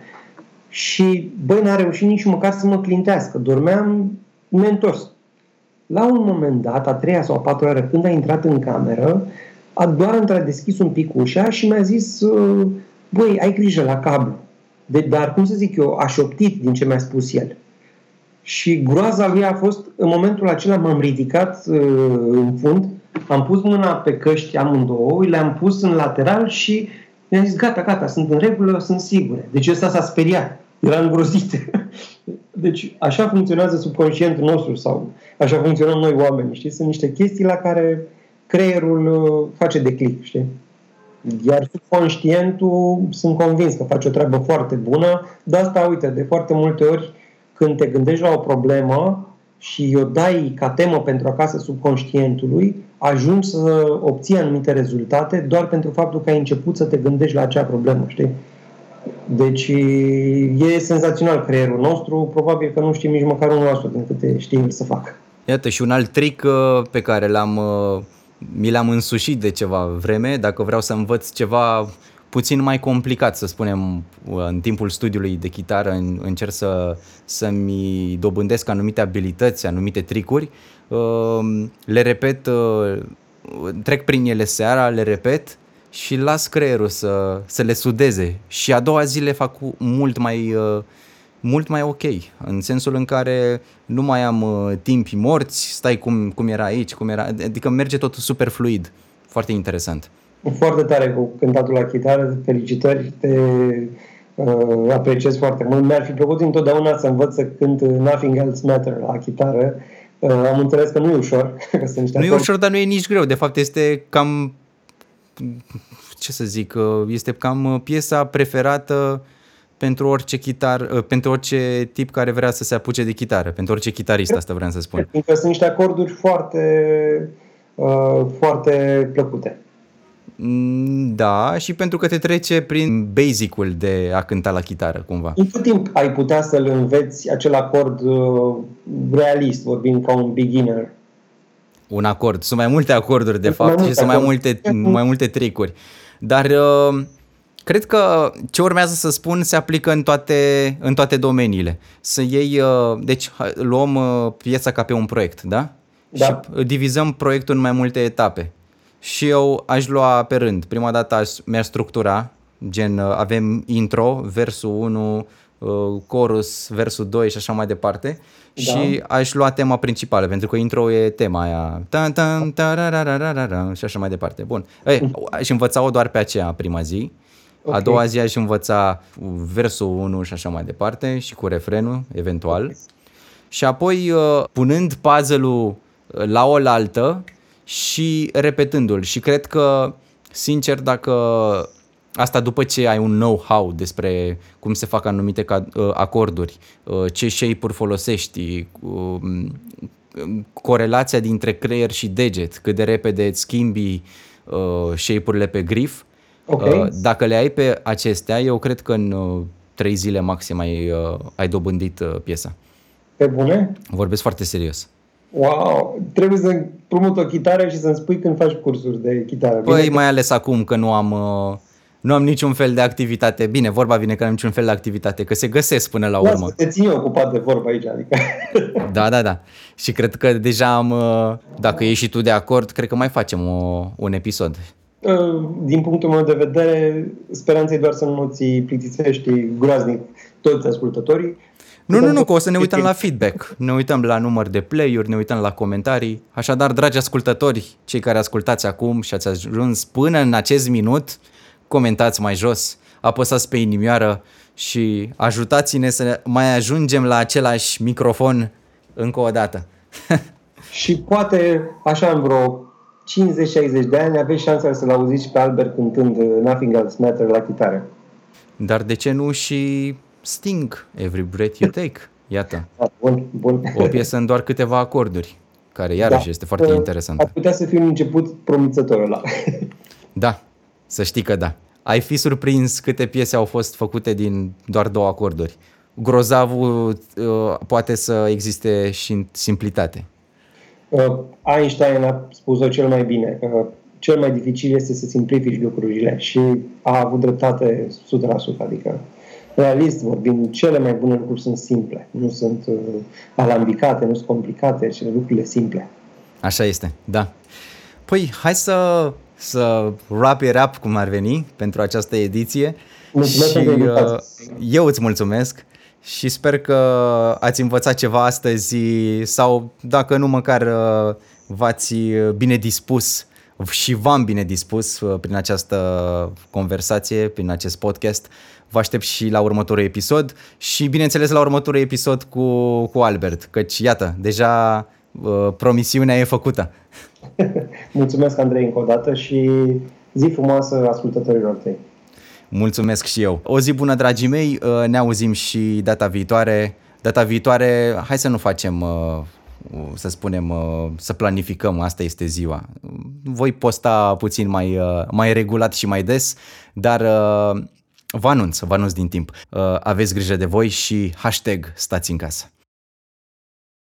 S2: Și, băi, n-a reușit nici măcar să mă clintească. Dormeam neîntors. La un moment dat, a treia sau a patra oară, când a intrat în cameră, a doar între a deschis un pic ușa și mi-a zis, uh, băi, ai grijă la cablu. De, dar, cum să zic eu, a șoptit din ce mi-a spus el. Și groaza lui a fost, în momentul acela m-am ridicat uh, în fund, am pus mâna pe căști amândouă, le-am pus în lateral și mi-am zis, gata, gata, sunt în regulă, sunt sigure. Deci ăsta s-a speriat, era îngrozit. Deci așa funcționează subconștientul nostru sau așa funcționăm noi oameni, știi? Sunt niște chestii la care creierul uh, face declic, știi? Iar subconștientul, sunt convins că face o treabă foarte bună, de asta, uite, de foarte multe ori când te gândești la o problemă și o dai ca temă pentru acasă subconștientului, ajungi să obții anumite rezultate doar pentru faptul că ai început să te gândești la acea problemă, știi? Deci e senzațional creierul nostru, probabil că nu știm nici măcar 1% din câte știm să facă.
S1: Iată și un alt trick uh, pe care l-am, uh, mi l-am însușit de ceva vreme, dacă vreau să învăț ceva puțin mai complicat, să spunem, uh, în timpul studiului de chitară încerc să, să-mi dobândesc anumite abilități, anumite tricuri, le repet, trec prin ele seara, le repet și las creierul să, să le sudeze. Și a doua zi le fac mult mai, uh, mult mai ok, în sensul în care nu mai am uh, timpi morți, stai cum, cum era aici, cum era, adică merge totul super fluid, foarte interesant.
S2: Foarte tare cu cântatul la chitară, felicitări, te uh, apreciez foarte mult. Mi-ar fi plăcut întotdeauna să învăț să cânt Nothing Else Matter la chitară. Uh, am înțeles că nu e ușor. Că
S1: sunt nu e ușor, dar nu e nici greu. De fapt, este cam ce să zic, uh, este cam uh, piesa preferată pentru orice chitar, uh, pentru orice tip care vrea să se apuce de chitară, pentru orice chitarist, asta vreau să spun.
S2: Pentru că sunt niște acorduri foarte, foarte plăcute.
S1: Mm, da, și pentru că te trece prin basic-ul de a cânta la chitară, cumva.
S2: În cât timp ai putea să-l înveți acel acord realist, vorbind ca un beginner?
S1: un acord. Sunt mai multe acorduri, de fapt, mai și sunt mai multe, mai multe tricuri. Dar uh, cred că ce urmează să spun se aplică în toate, în toate domeniile. Să iei, uh, deci luăm uh, piesa ca pe un proiect, da?
S2: da?
S1: Și divizăm proiectul în mai multe etape. Și eu aș lua pe rând. Prima dată aș, mi-aș structura, gen avem intro, versul 1, chorus, versul 2 și așa mai departe da. și aș lua tema principală, pentru că intro e tema aia. Tan, tan, și așa mai departe. Bun. Ei, mm. aș învăța-o doar pe aceea prima zi. Okay. A doua zi aș învăța versul 1 și așa mai departe și cu refrenul, eventual. Okay. Și apoi, uh, punând puzzle-ul uh, la oaltă și repetându-l. Și cred că, sincer, dacă Asta după ce ai un know-how despre cum se fac anumite uh, acorduri, uh, ce shape-uri folosești, um, corelația dintre creier și deget, cât de repede îți schimbi uh, shape-urile pe grif. Okay. Dacă le ai pe acestea, eu cred că în trei zile maxim ai, ai dobândit piesa.
S2: Pe bune?
S1: Vorbesc foarte serios.
S2: Wow! Trebuie să promut o chitară și să-mi spui când faci cursuri de chitară.
S1: Păi, Bine mai ales acum că nu am... Uh, nu am niciun fel de activitate. Bine, vorba vine că nu am niciun fel de activitate, că se găsesc până la urmă.
S2: Să te țin eu ocupat de vorba aici, adică.
S1: Da, da, da. Și cred că deja am, uh, dacă ești și tu de acord, cred că mai facem o, un episod.
S2: Uh, din punctul meu de vedere, speranța e doar să nu ți plictisești groaznic toți ascultătorii.
S1: Nu, nu, nu, că o să ne uităm la feedback, ne uităm la număr de play-uri, ne uităm la comentarii. Așadar, dragi ascultători, cei care ascultați acum și ați ajuns până în acest minut, comentați mai jos, apăsați pe inimioară și ajutați-ne să mai ajungem la același microfon încă o dată.
S2: și poate, așa în vreo 50-60 de ani, aveți șansa să-l auziți pe Albert cântând Nothing Else Matter la chitară.
S1: Dar de ce nu și Sting, Every Breath You Take? Iată.
S2: Da, bun, bun.
S1: O piesă în doar câteva acorduri, care iarăși da. este foarte uh, interesantă.
S2: Ar putea să fie un început promițător ăla.
S1: Da, să știi că da. Ai fi surprins câte piese au fost făcute din doar două acorduri. Grozavul uh, poate să existe și în simplitate.
S2: Uh, Einstein a spus-o cel mai bine. Uh, cel mai dificil este să simplifici lucrurile și a avut dreptate 100%. Adică, realist vorbind, cele mai bune lucruri sunt simple. Nu sunt uh, alambicate, nu sunt complicate, ci lucrurile simple.
S1: Așa este, da. Păi, hai să, să wrap it up, cum ar veni, pentru această ediție.
S2: Mulțumesc și uh,
S1: eu îți mulțumesc și sper că ați învățat ceva astăzi sau, dacă nu, măcar uh, v-ați bine dispus și v-am bine dispus uh, prin această conversație, prin acest podcast. Vă aștept și la următorul episod și, bineînțeles, la următorul episod cu, cu Albert, căci, iată, deja uh, promisiunea e făcută.
S2: Mulțumesc, Andrei, încă o dată și zi frumoasă ascultătorilor tăi.
S1: Mulțumesc și eu. O zi bună, dragii mei, uh, ne auzim și data viitoare. Data viitoare, hai să nu facem, uh, să spunem, uh, să planificăm, asta este ziua. Voi posta puțin mai, mai regulat și mai des, dar vă anunț, vă anunț din timp. Aveți grijă de voi și hashtag stați în casă.